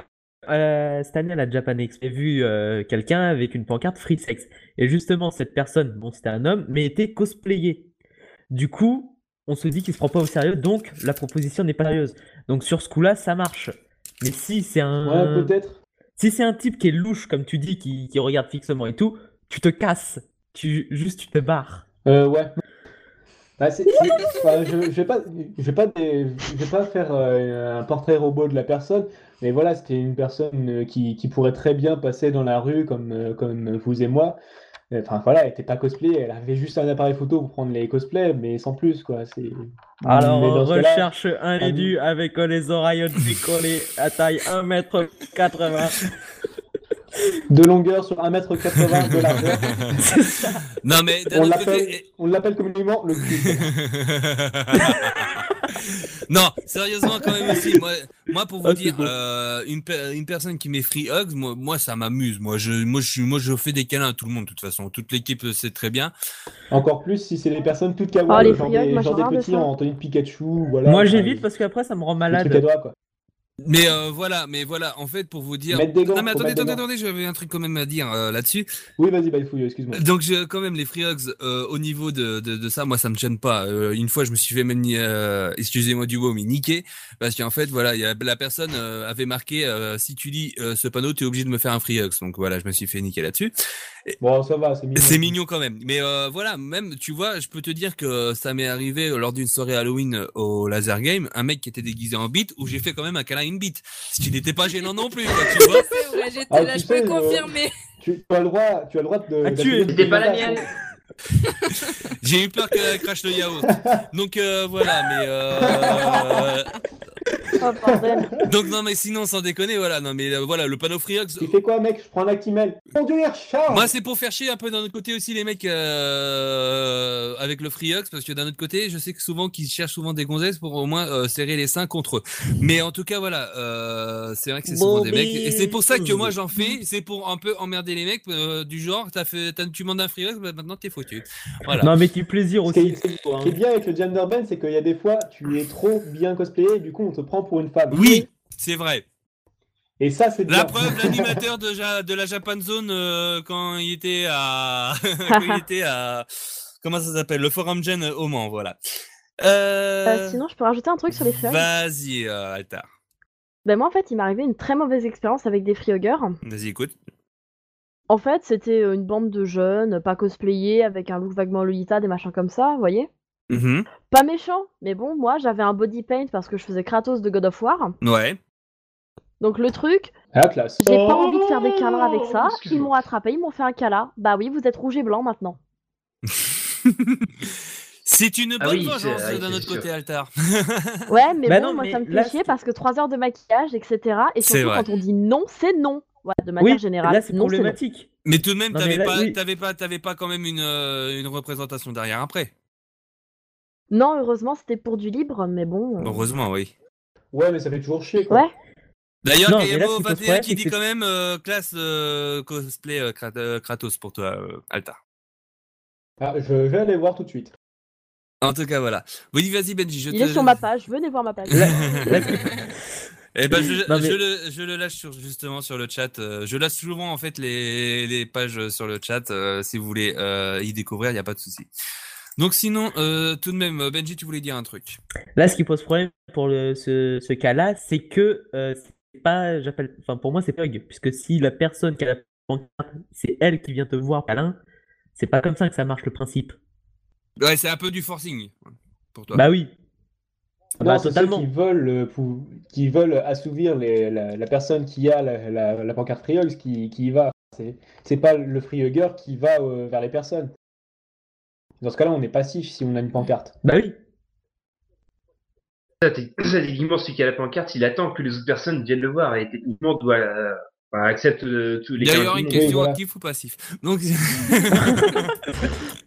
euh, cette année à la Japan Expo, j'ai vu euh, quelqu'un avec une pancarte free sex. Et justement, cette personne, bon, c'était un homme, mais était cosplayé. Du coup, on se dit qu'il se prend pas au sérieux, donc la proposition n'est pas sérieuse. Donc sur ce coup-là, ça marche. Mais si c'est un, Ouais, peut-être. si c'est un type qui est louche, comme tu dis, qui, qui regarde fixement et tout, tu te casses. Tu juste tu te barres. Euh, ouais. Bah, enfin, je, je vais pas, je vais pas, des- je vais pas faire euh, un portrait robot de la personne, mais voilà, c'était une personne euh, qui, qui pourrait très bien passer dans la rue comme, euh, comme vous et moi. Enfin voilà, elle était pas cosplay, elle avait juste un appareil photo pour prendre les cosplays, mais sans plus quoi. C'est. Alors on recherche un édu avec les oreilles *laughs* décollées à taille 1m80. de longueur sur 1m80 de largeur. *laughs* Non mais On l'appelle, côté. on l'appelle communément le cube. *laughs* *laughs* Non, sérieusement quand même aussi. Moi, moi pour vous Ah, dire, euh, une, une personne qui met free hugs, moi, moi ça m'amuse. Moi je, moi je moi je fais des câlins à tout le monde de toute façon. Toute l'équipe sait très bien. Encore plus si c'est des personnes toutes Oh, kawaii, les genre, des, genre des petits en tenue de Pikachu, voilà. Moi j'évite parce qu'après ça me rend malade. trucs à doigts, quoi. Mais euh, voilà, mais voilà, en fait pour vous dire. Mettre des gants, non mais attendez, attendez, attendez, j'avais un truc quand même à dire euh, là-dessus. Oui, vas-y, bah, excuse-moi. Donc je, quand même les free hugs euh, au niveau de, de, de ça, moi ça me gêne pas. Euh, une fois je me suis fait même, euh, excusez-moi du mot, mais niquer parce qu'en fait voilà, il y a, la personne euh, avait marqué euh, si tu lis euh, ce panneau, tu es obligé de me faire un free hugs. Donc voilà, je me suis fait niquer là-dessus. Bon, ça va, c'est mignon. C'est mignon quand même. Mais euh, voilà, même tu vois, je peux te dire que ça m'est arrivé lors d'une soirée Halloween euh, au Laser Game, un mec qui était déguisé en bite où j'ai fait quand même un câlin à une bite, ce qui n'était pas gênant non plus, quoi, tu vois. C'est vrai, j'étais Ah, là, je peux euh, confirmer. Tu, tu as le droit, tu as le droit de. Ah, tu C'était pas la mienne. *laughs* J'ai eu peur qu'elle crache le yaourt. Donc euh, voilà, mais euh, *laughs* *laughs* Oh, bordel. donc non mais sinon sans déconner, voilà, non mais euh, voilà, le panneau free hugs, Tu fais quoi, mec? Je prends un Actimel. Chat Moi, c'est pour faire chier un peu d'un autre côté aussi les mecs euh, avec le free hugs, parce que d'un autre côté, je sais que souvent qu'ils cherchent souvent des gonzesses pour au moins euh, serrer les seins contre eux. Mais en tout cas, voilà, euh, c'est vrai que c'est souvent des mecs, et c'est pour ça que moi j'en fais, c'est pour un peu emmerder les mecs euh, du genre, t'as fait, t'as- tu demandes un free hug, bah, maintenant t'es foutu. Voilà. Non mais tu plaisir qui aussi. ce qui est bien avec le gender bend, c'est qu'il y a des fois, tu es trop bien cosplayé, et du coup, on te prend pour une femme. Oui, c'est vrai. Et ça, c'est. La preuve, *laughs* l'animateur de, Ja- de la Japan Zone euh, quand il était à, *laughs* quand il était à, comment ça s'appelle, le Forum Gen au Mans, voilà. Euh... Euh, sinon, je peux rajouter un truc sur les free hugs Vas-y, euh, Altar. Ben moi, en fait, il m'est arrivé une très mauvaise expérience avec des free huggers. Vas-y, écoute. En fait, c'était une bande de jeunes, pas cosplayés, avec un look vaguement Lolita, des machins comme ça, vous voyez Mhm. Pas méchant, mais bon, moi, j'avais un body paint parce que je faisais Kratos de God of War. Ouais. Donc le truc, Ah, classe. j'ai pas envie de faire des câlins avec ça. Ils m'ont attrapé, ils m'ont fait un câlin. Bah oui, vous êtes rouge et blanc maintenant. *laughs* C'est une bonne Ah oui, vengeance ah d'un autre sûr. côté, Altar. *laughs* Ouais, mais Bah bon, non, moi mais ça me fait là, chier parce que 3 heures de maquillage, etc. Et surtout quand on dit non, c'est non. Ouais, de manière Oui, générale, là c'est non, c'est non. problématique. Mais tout de même, Non, t'avais là, pas, oui. t'avais pas, t'avais pas quand même une, euh, une représentation derrière après. Non, heureusement, c'était pour du libre, mais bon. euh, Heureusement, oui. Ouais, mais ça fait toujours chier, quoi. Ouais. D'ailleurs, Non, mais là, Kayamo ce qui pose 21 problème, qui c'est dit que- quand même euh, classe euh, cosplay euh, Krat- Kratos pour toi, euh, Altar. Ah, je vais aller voir tout de suite. En tout cas, voilà. Oui, vas-y, Benji. Je Il te... est sur ma page, venez voir ma page. *laughs* Eh ben, je, Non, mais- je le, je le lâche sur, justement sur le chat. je lâche souvent en fait les, les pages sur le chat. euh, si vous voulez euh, y découvrir, il n'y a pas de souci. Donc sinon, euh, tout de même, euh, Benji, tu voulais dire un truc. Là, ce qui pose problème pour le, ce, ce cas-là, c'est que euh, c'est pas, j'appelle, enfin pour moi c'est bug, puisque si la personne qui a la pancarte, c'est elle qui vient te voir câlin, c'est pas comme ça que ça marche le principe. Ouais, c'est un peu du forcing pour toi. Bah oui. Non, Bah, c'est totalement. ceux qui veulent, euh, pou- qui veulent assouvir les- la, la personne qui a la, la, la pancarte free qui, qui y va. C'est, c'est pas le free hugger qui va euh, vers les personnes. Dans ce cas-là, on est passif si on a une pancarte. Bah oui. Ça, t'es- *coughs* ça, Techniquement, celui qui a la pancarte, il attend que les autres personnes viennent le voir et techniquement doit euh, accepte euh, tous les Il y a câlins eu de une question voilà. actif ou passif. Donc, *laughs*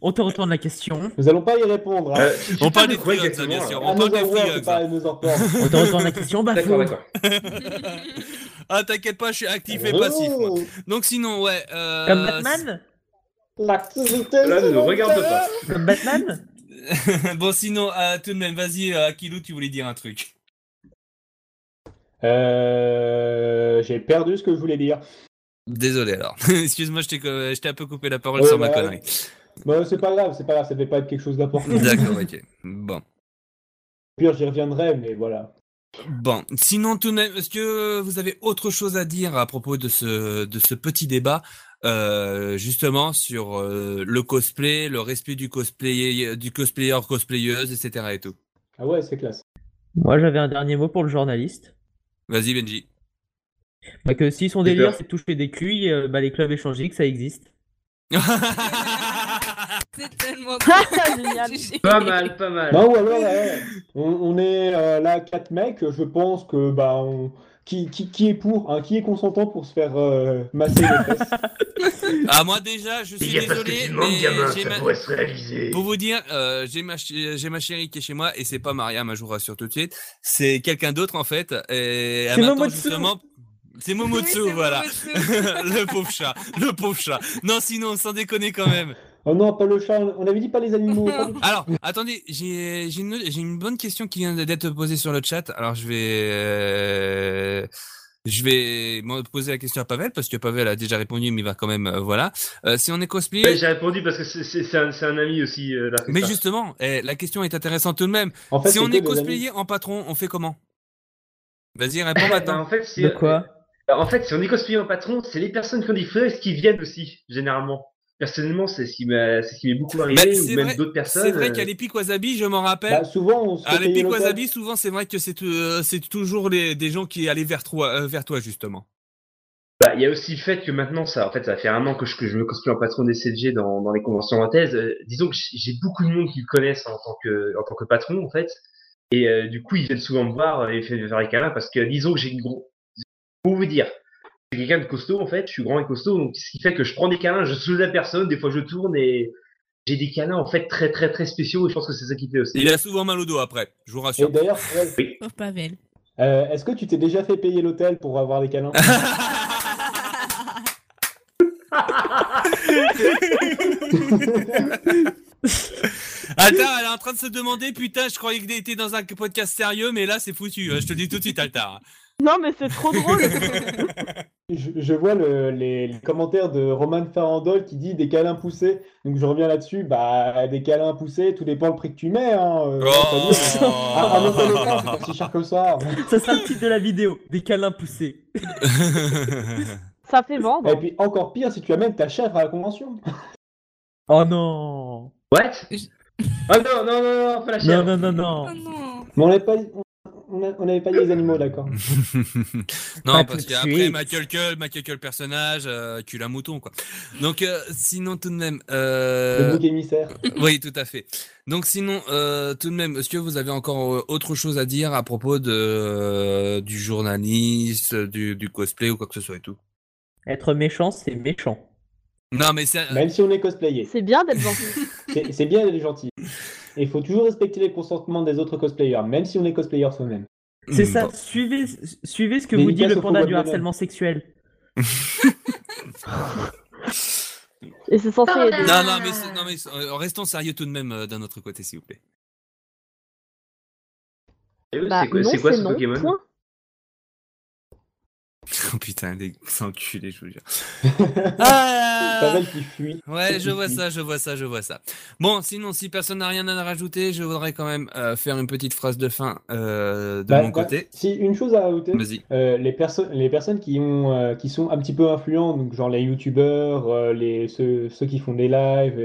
On te retourne la question. Nous allons pas y répondre. hein. Euh, on parle de des quoi free hugs, ça, bien sûr. On parle des. On te retourne la question, bah D'accord, faux. d'accord. *laughs* ah, t'inquiète pas, je suis actif et passif. moi. Donc sinon, ouais. Euh, Comme Batman? L'activité. Là, ne regarde pas. Comme Batman *laughs* bon, sinon, euh, tout de même, vas-y, euh, Akilou, tu voulais dire un truc. Euh, j'ai perdu ce que je voulais dire. Désolé alors. *laughs* Excuse-moi, je t'ai co- je t'ai un peu coupé la parole Ouais, sur ma bah, connerie. Bon, c'est pas grave, c'est pas grave, ça devait pas être quelque chose d'important. D'accord, ok. Bon. Pire, j'y reviendrai, mais voilà. Bon, sinon tout de même, est-ce que vous avez autre chose à dire à propos de ce de ce petit débat? Euh, justement sur euh, le cosplay, le respect du cosplayer, du cosplayer, cosplayeuse, etc. et tout. Ah ouais, c'est classe. Moi j'avais un dernier mot pour le journaliste. Vas-y Benji. Bah que si son délire c'est de toucher des cuits, euh, bah les clubs échangiques ça existe. *laughs* C'est tellement *laughs* Génial. Pas mal, pas mal. Non, ou alors, ouais, on, on est euh, là quatre mecs, je pense que bah on qui, qui, qui est pour, hein, qui est consentant pour se faire euh, masser les fesses *laughs* Ah, moi déjà, je suis désolé, mais gamin, j'ai ça ma- pourrait se réaliser. Pour vous dire, euh, j'ai ma, ch- j'ai ma chérie qui est chez moi et c'est pas Mariam, je vous rassure tout de suite. C'est quelqu'un d'autre en fait. Et C'est Momotsu. justement. C'est Momotsu, Oui, c'est voilà. Momotsu. *laughs* le pauvre chat, le pauvre chat. Non, sinon, sans déconner quand même. Oh non, pas le chat, on avait dit pas les animaux. pas *laughs* Alors, attendez, j'ai une, bonne question qui vient d'être posée sur le chat. Alors, je vais, euh, je vais me poser la question à Pavel parce que Pavel a déjà répondu, mais il va quand même, euh, voilà. Euh, si on est cosplayer, Ouais, J'ai répondu parce que c'est- un, ami aussi. euh, là, mais ça. justement, eh, la question est intéressante tout de même. En fait, si on est cosplayer en patron, on fait comment? Vas-y, réponds *laughs* maintenant. en fait, c'est- De quoi? En fait, si on est cosplayer en patron, c'est les personnes qui ont des fresques qui viennent aussi, généralement. Personnellement, c'est ce qui ce m'est beaucoup arrivé, Bah, ou c'est même d'autres personnes. c'est vrai euh, qu'à l'Epic Wasabi, je m'en rappelle. Bah, souvent, on se à l'hôtel. Wasabi, souvent, c'est vrai que c'est euh, c'est toujours les, des gens qui allaient vers toi, euh, vers toi justement. Bah, il y a aussi le fait que maintenant, ça, en fait, ça fait un an que je, que je me cosplay en patron des dans, dans les conventions en thèse. Euh, disons que j'ai beaucoup de monde qui le connaissent en tant que, en tant que patron, en fait. Et euh, du coup, ils viennent souvent me voir et faire faire les câlins parce que, disons que j'ai une gros, pour vous dire, quelqu'un de costaud, en fait, je suis grand et costaud, donc ce qui fait que je prends des câlins, je soulève la personne, des fois je tourne et j'ai des câlins, en fait, très, très, très spéciaux et je pense que c'est ça qui fait aussi. Il a souvent mal au dos après, je vous Et rassure. d'ailleurs, Oui. Pauvre Pavel. euh, est-ce que tu t'es déjà fait payer l'hôtel pour avoir des câlins? *laughs* Altar, elle est en train de se demander, putain, je croyais que t'étais dans un podcast sérieux, mais là, c'est foutu. hein, Je te le dis tout de suite, Altar. Non, mais c'est trop drôle. *laughs* je, je vois le- les, les commentaires de Roman Farandol qui dit des câlins poussés. Donc je reviens là-dessus. Bah, des câlins poussés, tout dépend le prix que tu mets. Hein. euh, Oh. au camp, c'est pas si cher que ça. Ça sera le titre de la vidéo. Des câlins poussés. *laughs* Ça fait vendre. Et puis encore pire si tu amènes ta chèvre à la convention. Oh non What? Ah non, non, non, non, pas la Non, chèvre. non, non, non. Oh non. Mais on n'avait pas, on, a- on avait pas dit les animaux, d'accord. *laughs* non, Pas parce qu'après. Michael Cull, Michael Cull personnage, euh, cul à mouton, quoi. Donc, euh, sinon, tout de même. Euh... Le bouc émissaire. *laughs* Oui, tout à fait. Donc sinon, euh, tout de même, est-ce que vous avez encore autre chose à dire à propos de euh, du journaliste, du, du cosplay ou quoi que ce soit et tout? Être méchant, c'est méchant. Non, mais c'est Même si on est cosplayer. C'est bien d'être gentil. C'est bien d'être gentil. *laughs* Et il faut toujours respecter les consentements des autres cosplayers, même si on est cosplayer soi-même. C'est ça, Bon. suivez, suivez ce que vous dit le panda du harcèlement sexuel. Et c'est censé aider. Non, non, mais, non, mais euh, restons sérieux tout de même euh, d'un autre côté, s'il vous plaît. Bah, c'est quoi, non, quoi ce non. Pokémon? Point. *laughs* Oh putain, les enculés, je vous jure. *laughs* Ah qui fuit. Ouais, je vois ça, je vois ça, je vois ça. Bon, sinon, si personne n'a rien à rajouter, je voudrais quand même euh, faire une petite phrase de fin euh, de Bah, mon bah, côté. Si, une chose à rajouter. Vas-y. Euh, les, perso- les personnes qui, ont, qui sont un petit peu influents, donc genre les youtubeurs, les, ceux, ceux qui font des lives,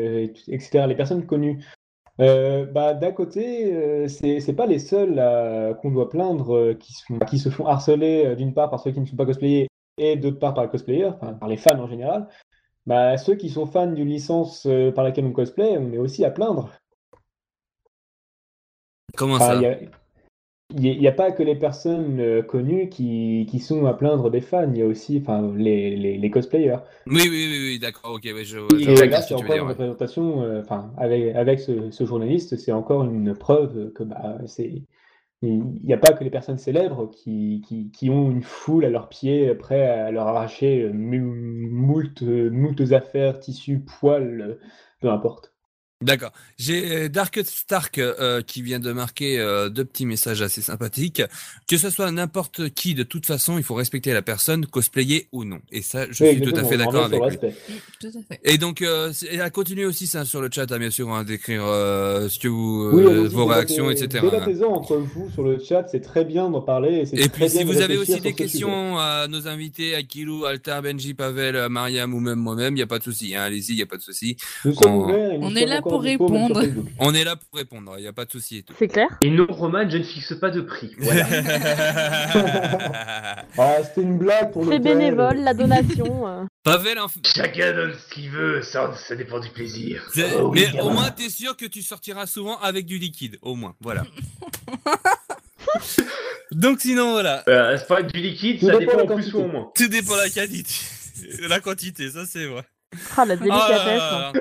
etc., les personnes connues, euh, bah, d'un côté, euh, c'est c'est pas les seuls euh, qu'on doit plaindre euh, qui, sont- qui se font harceler euh, d'une part par ceux qui ne sont pas cosplayés et d'autre part par les cosplayers, enfin, par les fans en général. Bah, ceux qui sont fans d'une licence par laquelle on cosplay, on est aussi à plaindre. Comment ça? y a- il n'y a, pas que les personnes euh, connues qui, qui sont à plaindre des fans, il y a aussi enfin, les, les, les cosplayers. Oui, oui, oui, oui, d'accord, ok, ouais, je, Et je vois là, ce c'est encore dire. une ouais. représentation, euh, avec, avec ce, ce journaliste, c'est encore une preuve que bah, c'est, il n'y a pas que les personnes célèbres qui, qui, qui ont une foule à leurs pieds, prêts à leur arracher euh, mou- moult, moultes affaires, tissus, poils, peu importe. D'accord. J'ai euh, Dark Stark euh, qui vient de marquer euh, deux petits messages assez sympathiques. Que ce soit n'importe qui, de toute façon, il faut respecter la personne, cosplayer ou non. Et ça, je Oui, suis tout à fait d'accord avec le lui. respect. Tout à fait. Et donc, euh, à continuer aussi ça sur le chat, hein, bien sûr, hein, d'écrire euh, ce que vous, Oui, euh, vos réactions, etc. hein. Débattez-en entre vous sur le chat, c'est très bien d'en parler. Et, c'est Et très puis, si vous avez aussi des questions à nos invités, à Kilou, Altar, Benji, Pavel, Mariam ou même moi-même, il n'y a pas de souci. Hein, Allez-y, il n'y a pas de souci. Nous sommes On- On est là pour répondre. On est là pour répondre, il n'y a pas de souci et tout. C'est clair? Et non, Roman, je ne fixe pas de prix. Voilà. *laughs* *laughs* Ah, c'était une blague pour C'est l'hôtel. bénévole, la donation. euh. Pavel, en... Chacun donne ce qu'il veut, ça, ça dépend du plaisir. c'est- Oh oui, mais gamin. au moins, t'es sûr que tu sortiras souvent avec du liquide, au moins. Voilà. *laughs* Donc sinon voilà. Euh, c'est pas du liquide, Tout ça dépend dépend de la en plus ou en moins. Tout dépend de la quantité. La quantité, ça c'est vrai. Ah, la Ah, délicatesse. là, là, là.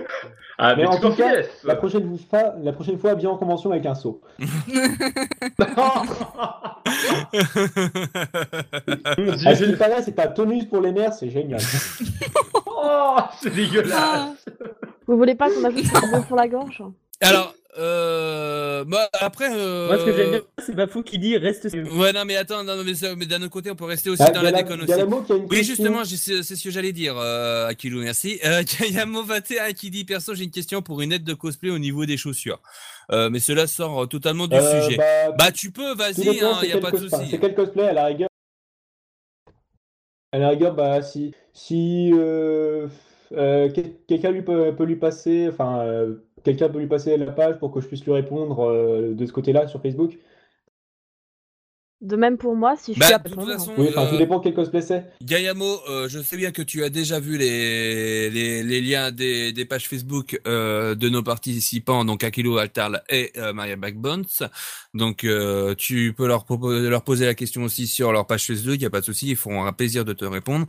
Ah, Mais mais en tout cas, la prochaine fois, la prochaine fois, bien en convention avec un seau. *laughs* *laughs* À ce qui paraît, c'est pas tonus pour les nerfs, c'est génial. *laughs* Oh, c'est dégueulasse. Vous voulez pas qu'on ajoute un bon pour la gorge? Alors, bah, après. Euh... Moi, ce que j'aime bien, c'est Bafou qui dit reste sérieux. Ouais, non, mais attends, non, mais, d'un autre côté, on peut rester aussi Ah, dans la la- déconne y a aussi. la mot qui a une Oui, question. justement, c'est c'est ce que j'allais dire, euh, Akilou, merci. Euh, *laughs* Il y a Movatea qui dit Perso, j'ai une question pour une aide de cosplay au niveau des chaussures. Euh, mais cela sort euh, totalement du Euh, sujet. bah, Bah, tu peux, vas-y, il c'est n'y a quel pas de souci. C'est quel cosplay à la rigueur À la rigueur, bah si si euh, euh, quel- quelqu'un lui peut, peut lui passer, enfin euh, quelqu'un peut lui passer la page pour que je puisse lui répondre euh, de ce côté-là sur Facebook? De même pour moi, si je Bah, suis à de toute façon, Oui, enfin tout euh, dépend quel cosplay c'est. Gayamo, euh, je sais bien que tu as déjà vu les, les, les liens des, des pages Facebook euh, de nos participants, donc Akilo Altarl et euh, Maria Backbones. Donc euh, tu peux leur, proposer, leur poser la question aussi sur leur page Facebook, il n'y a pas de souci, ils feront un plaisir de te répondre.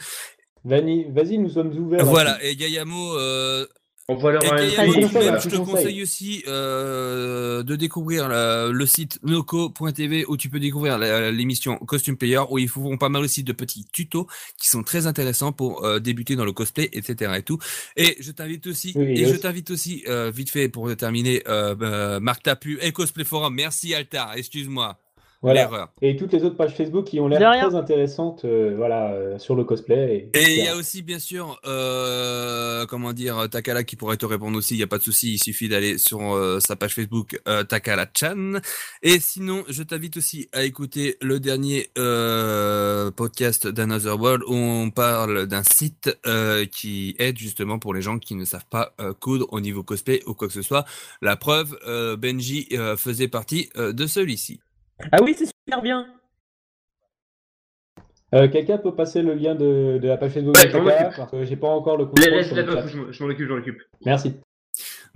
Vani- Vas-y, nous sommes ouverts. Voilà, et Gayamo, euh, On va leur et un conseil, je te conseil. conseille aussi euh, de découvrir la- le site noco.tv où tu peux découvrir l'émission Costume Player où ils font pas mal aussi de petits tutos qui sont très intéressants pour euh, débuter dans le cosplay, etc. et tout. Et je t'invite aussi, Oui, et je t'invite aussi euh, vite fait pour terminer, euh, euh, Marc Tapu et Cosplay Forum. Merci Altar, excuse-moi Voilà. l'erreur. Et toutes les autres pages Facebook qui ont l'air très intéressantes, euh, voilà, euh, sur le cosplay. Et il y a aussi bien sûr, euh, comment dire, Takala qui pourrait te répondre aussi. Il y a pas de souci, il suffit d'aller sur euh, sa page Facebook euh, Takala Chan. Et sinon, je t'invite aussi à écouter le dernier euh, podcast d'Another World où on parle d'un site euh, qui aide justement pour les gens qui ne savent pas euh, coudre au niveau cosplay ou quoi que ce soit. La preuve, euh, Benji euh, faisait partie euh, de celui-ci. Ah oui, c'est super bien. Euh, Quelqu'un peut passer le lien de, de la page Facebook Ouais, de occupe. parce que j'ai pas encore le Laisse- contrôle laisse sur la le meuf, chat. je m'en- je m'en occupe, je m'en occupe. Merci.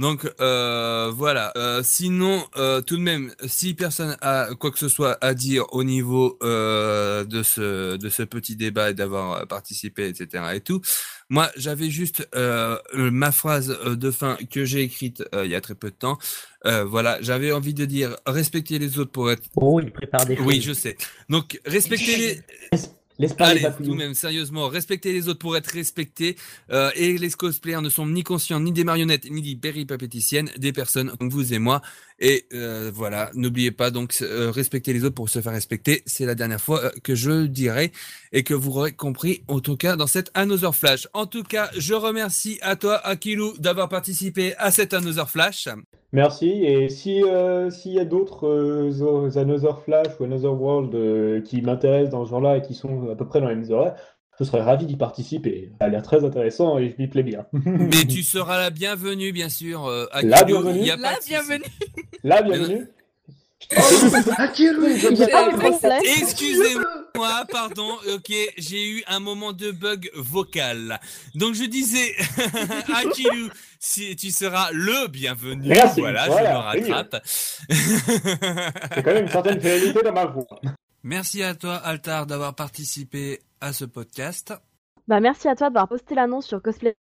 Donc euh, voilà. Euh, sinon, euh, tout de même, si personne a quoi que ce soit à dire au niveau euh, de ce de ce petit débat et d'avoir euh, participé, etc. et tout, moi j'avais juste euh, ma phrase de fin que j'ai écrite euh, il y a très peu de temps. Euh, voilà, j'avais envie de dire respecter les autres pour être. Oh, il prépare des choses. Oui, je sais. Donc respecter les. Laisse Allez, tout de même, sérieusement, respecter les autres pour être respectés. Euh, et les cosplayers ne sont ni conscients, ni des marionnettes, ni des péripapéticiennes, des personnes comme vous et moi. Et euh, voilà, n'oubliez pas donc euh, respecter les autres pour se faire respecter. C'est la dernière fois euh, que je dirai et que vous aurez compris, en tout cas, dans cette Another Flash. En tout cas, je remercie à toi, Akilou, d'avoir participé à cette Another Flash. Merci. Et si s'il y a d'autres Another Flash ou Another World qui m'intéressent dans ce genre-là et qui sont à peu près dans les mêmes horaires, je serais ravi d'y participer. Ça a l'air très intéressant et je m'y plais bien. *laughs* Mais tu seras la bienvenue, bien sûr, euh, La bienvenue. Y a La bienvenue. La bienvenue. Cosplay. Excusez-moi, pardon, ok, j'ai eu un moment de bug vocal. Donc je disais, *laughs* Akilou, si tu seras le bienvenu. Merci, Voilà, voilà, je me rattrape. C'est quand même une certaine fidélité dans ma voix. Merci à toi, Altar, d'avoir participé à ce podcast. Bah, merci à toi d'avoir posté l'annonce sur Cosplay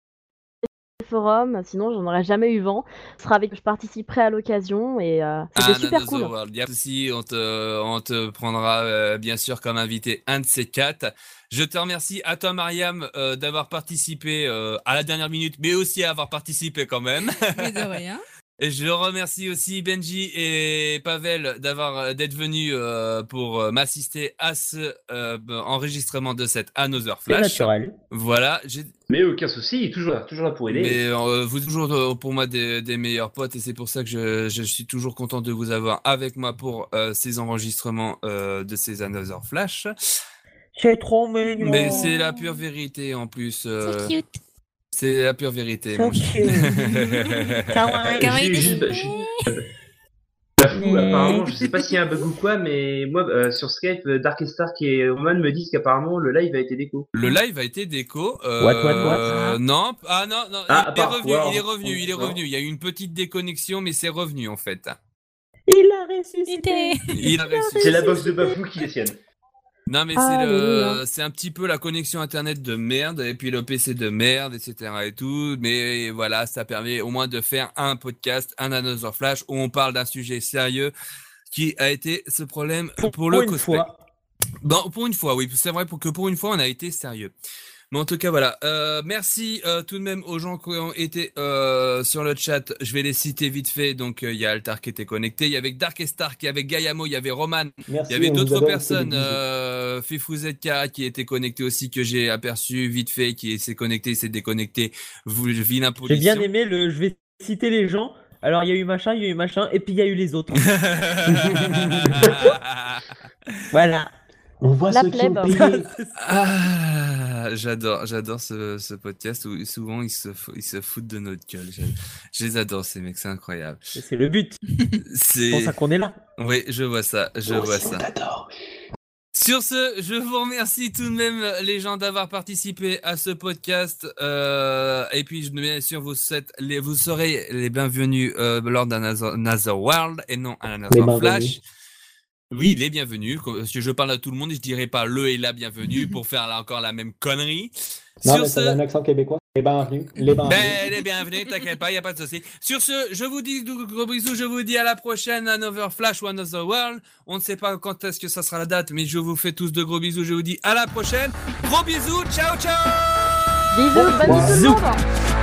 Forum, sinon j'en aurais jamais eu vent. Ce sera avec que je participerai à l'occasion et euh, c'était Ah, super cool. World. Souci, on te, on te prendra euh, bien sûr comme invité un de ces quatre. Je te remercie à toi, Mariam, euh, d'avoir participé euh, à la dernière minute, mais aussi à avoir participé quand même. Mais de rien. *laughs* Et je remercie aussi Benji et Pavel d'avoir euh, d'être venus euh, pour euh, m'assister à ce euh, enregistrement de cette Another C'est Flash. naturel. Voilà, j'ai Mais aucun souci, il est toujours là, toujours là pour aider. mais euh, vous êtes toujours euh, pour moi des, des meilleurs potes et c'est pour ça que je, je suis toujours content de vous avoir avec moi pour euh, ces enregistrements euh, de ces Another Flash. C'est trop mignon. Mais c'est la pure vérité en plus. euh, C'est cute. C'est la pure vérité. So *laughs* apparemment, je sais pas s'il y a un bug ou quoi, mais moi, euh, sur Skype, euh, Dark Stark et Roman me disent qu'apparemment le live a été déco. Le live a été déco. euh, What, what, what? Non, ah non, non, Ah, il est revenu, wow. il est revenu, il est revenu. Il y a eu une petite déconnexion, mais c'est revenu en fait. Il a ressuscité. Il a ressuscité. C'est la box de Bafou qui est sienne. Non mais Ah, c'est Alléluia. le, c'est un petit peu la connexion internet de merde et puis le PC de merde, etc. et tout. Mais voilà, ça permet au moins de faire un podcast, un Another Flash où on parle d'un sujet sérieux qui a été ce problème pour, Pour le une cosplay. fois. Bon, pour une fois, oui, c'est vrai pour que pour une fois on a été sérieux. Mais en tout cas, voilà. Euh, merci euh, tout de même aux gens qui ont été euh, sur le chat. Je vais les citer vite fait. Donc, il y a Altar qui était connecté. Il y avait Dark et Stark, il y avait Gaiamo, il y avait Roman. Merci, il y avait d'autres personnes. Euh, Fifou ZK qui était connecté aussi, que j'ai aperçu vite fait, qui s'est connecté, s'est déconnecté. J'ai bien aimé le. Je vais citer les gens. Alors, il y a eu machin, il y a eu machin, et puis il y a eu les autres. *laughs* *laughs* voilà. On voit La ceux qui ont plèbe. payé. *laughs* Ah, j'adore, j'adore ce, ce podcast où souvent ils se, fou- ils se foutent de notre gueule. Je, je les adore ces mecs, c'est incroyable. C'est le but. *laughs* C'est pour ça qu'on est là. Oui, je vois ça, je Moi vois aussi, ça. t'adore. Sur ce, je vous remercie tout de même les gens d'avoir participé à ce podcast. Euh, et puis, je- bien sûr, vous, les, vous serez les bienvenus euh, lors d'un Another Another World et non un Les Another bienvenus. Flash. Oui, les bienvenus. comme- Si je parle à tout le monde, je dirais pas le et la bienvenue pour faire là encore la même connerie. Non, Sur mais ce, un accent québécois. Les bienvenus. Les bienvenus. ben, les bienvenus, t'inquiète pas, y a pas de souci. Sur ce, je vous dis de gros bisous, je vous dis à la prochaine, Another Flash ou Another World. On ne sait pas quand est-ce que ça sera la date, mais je vous fais tous de gros bisous, je vous dis à la prochaine. Gros bisous, ciao ciao Bisous, bonne tout le Bisous. monde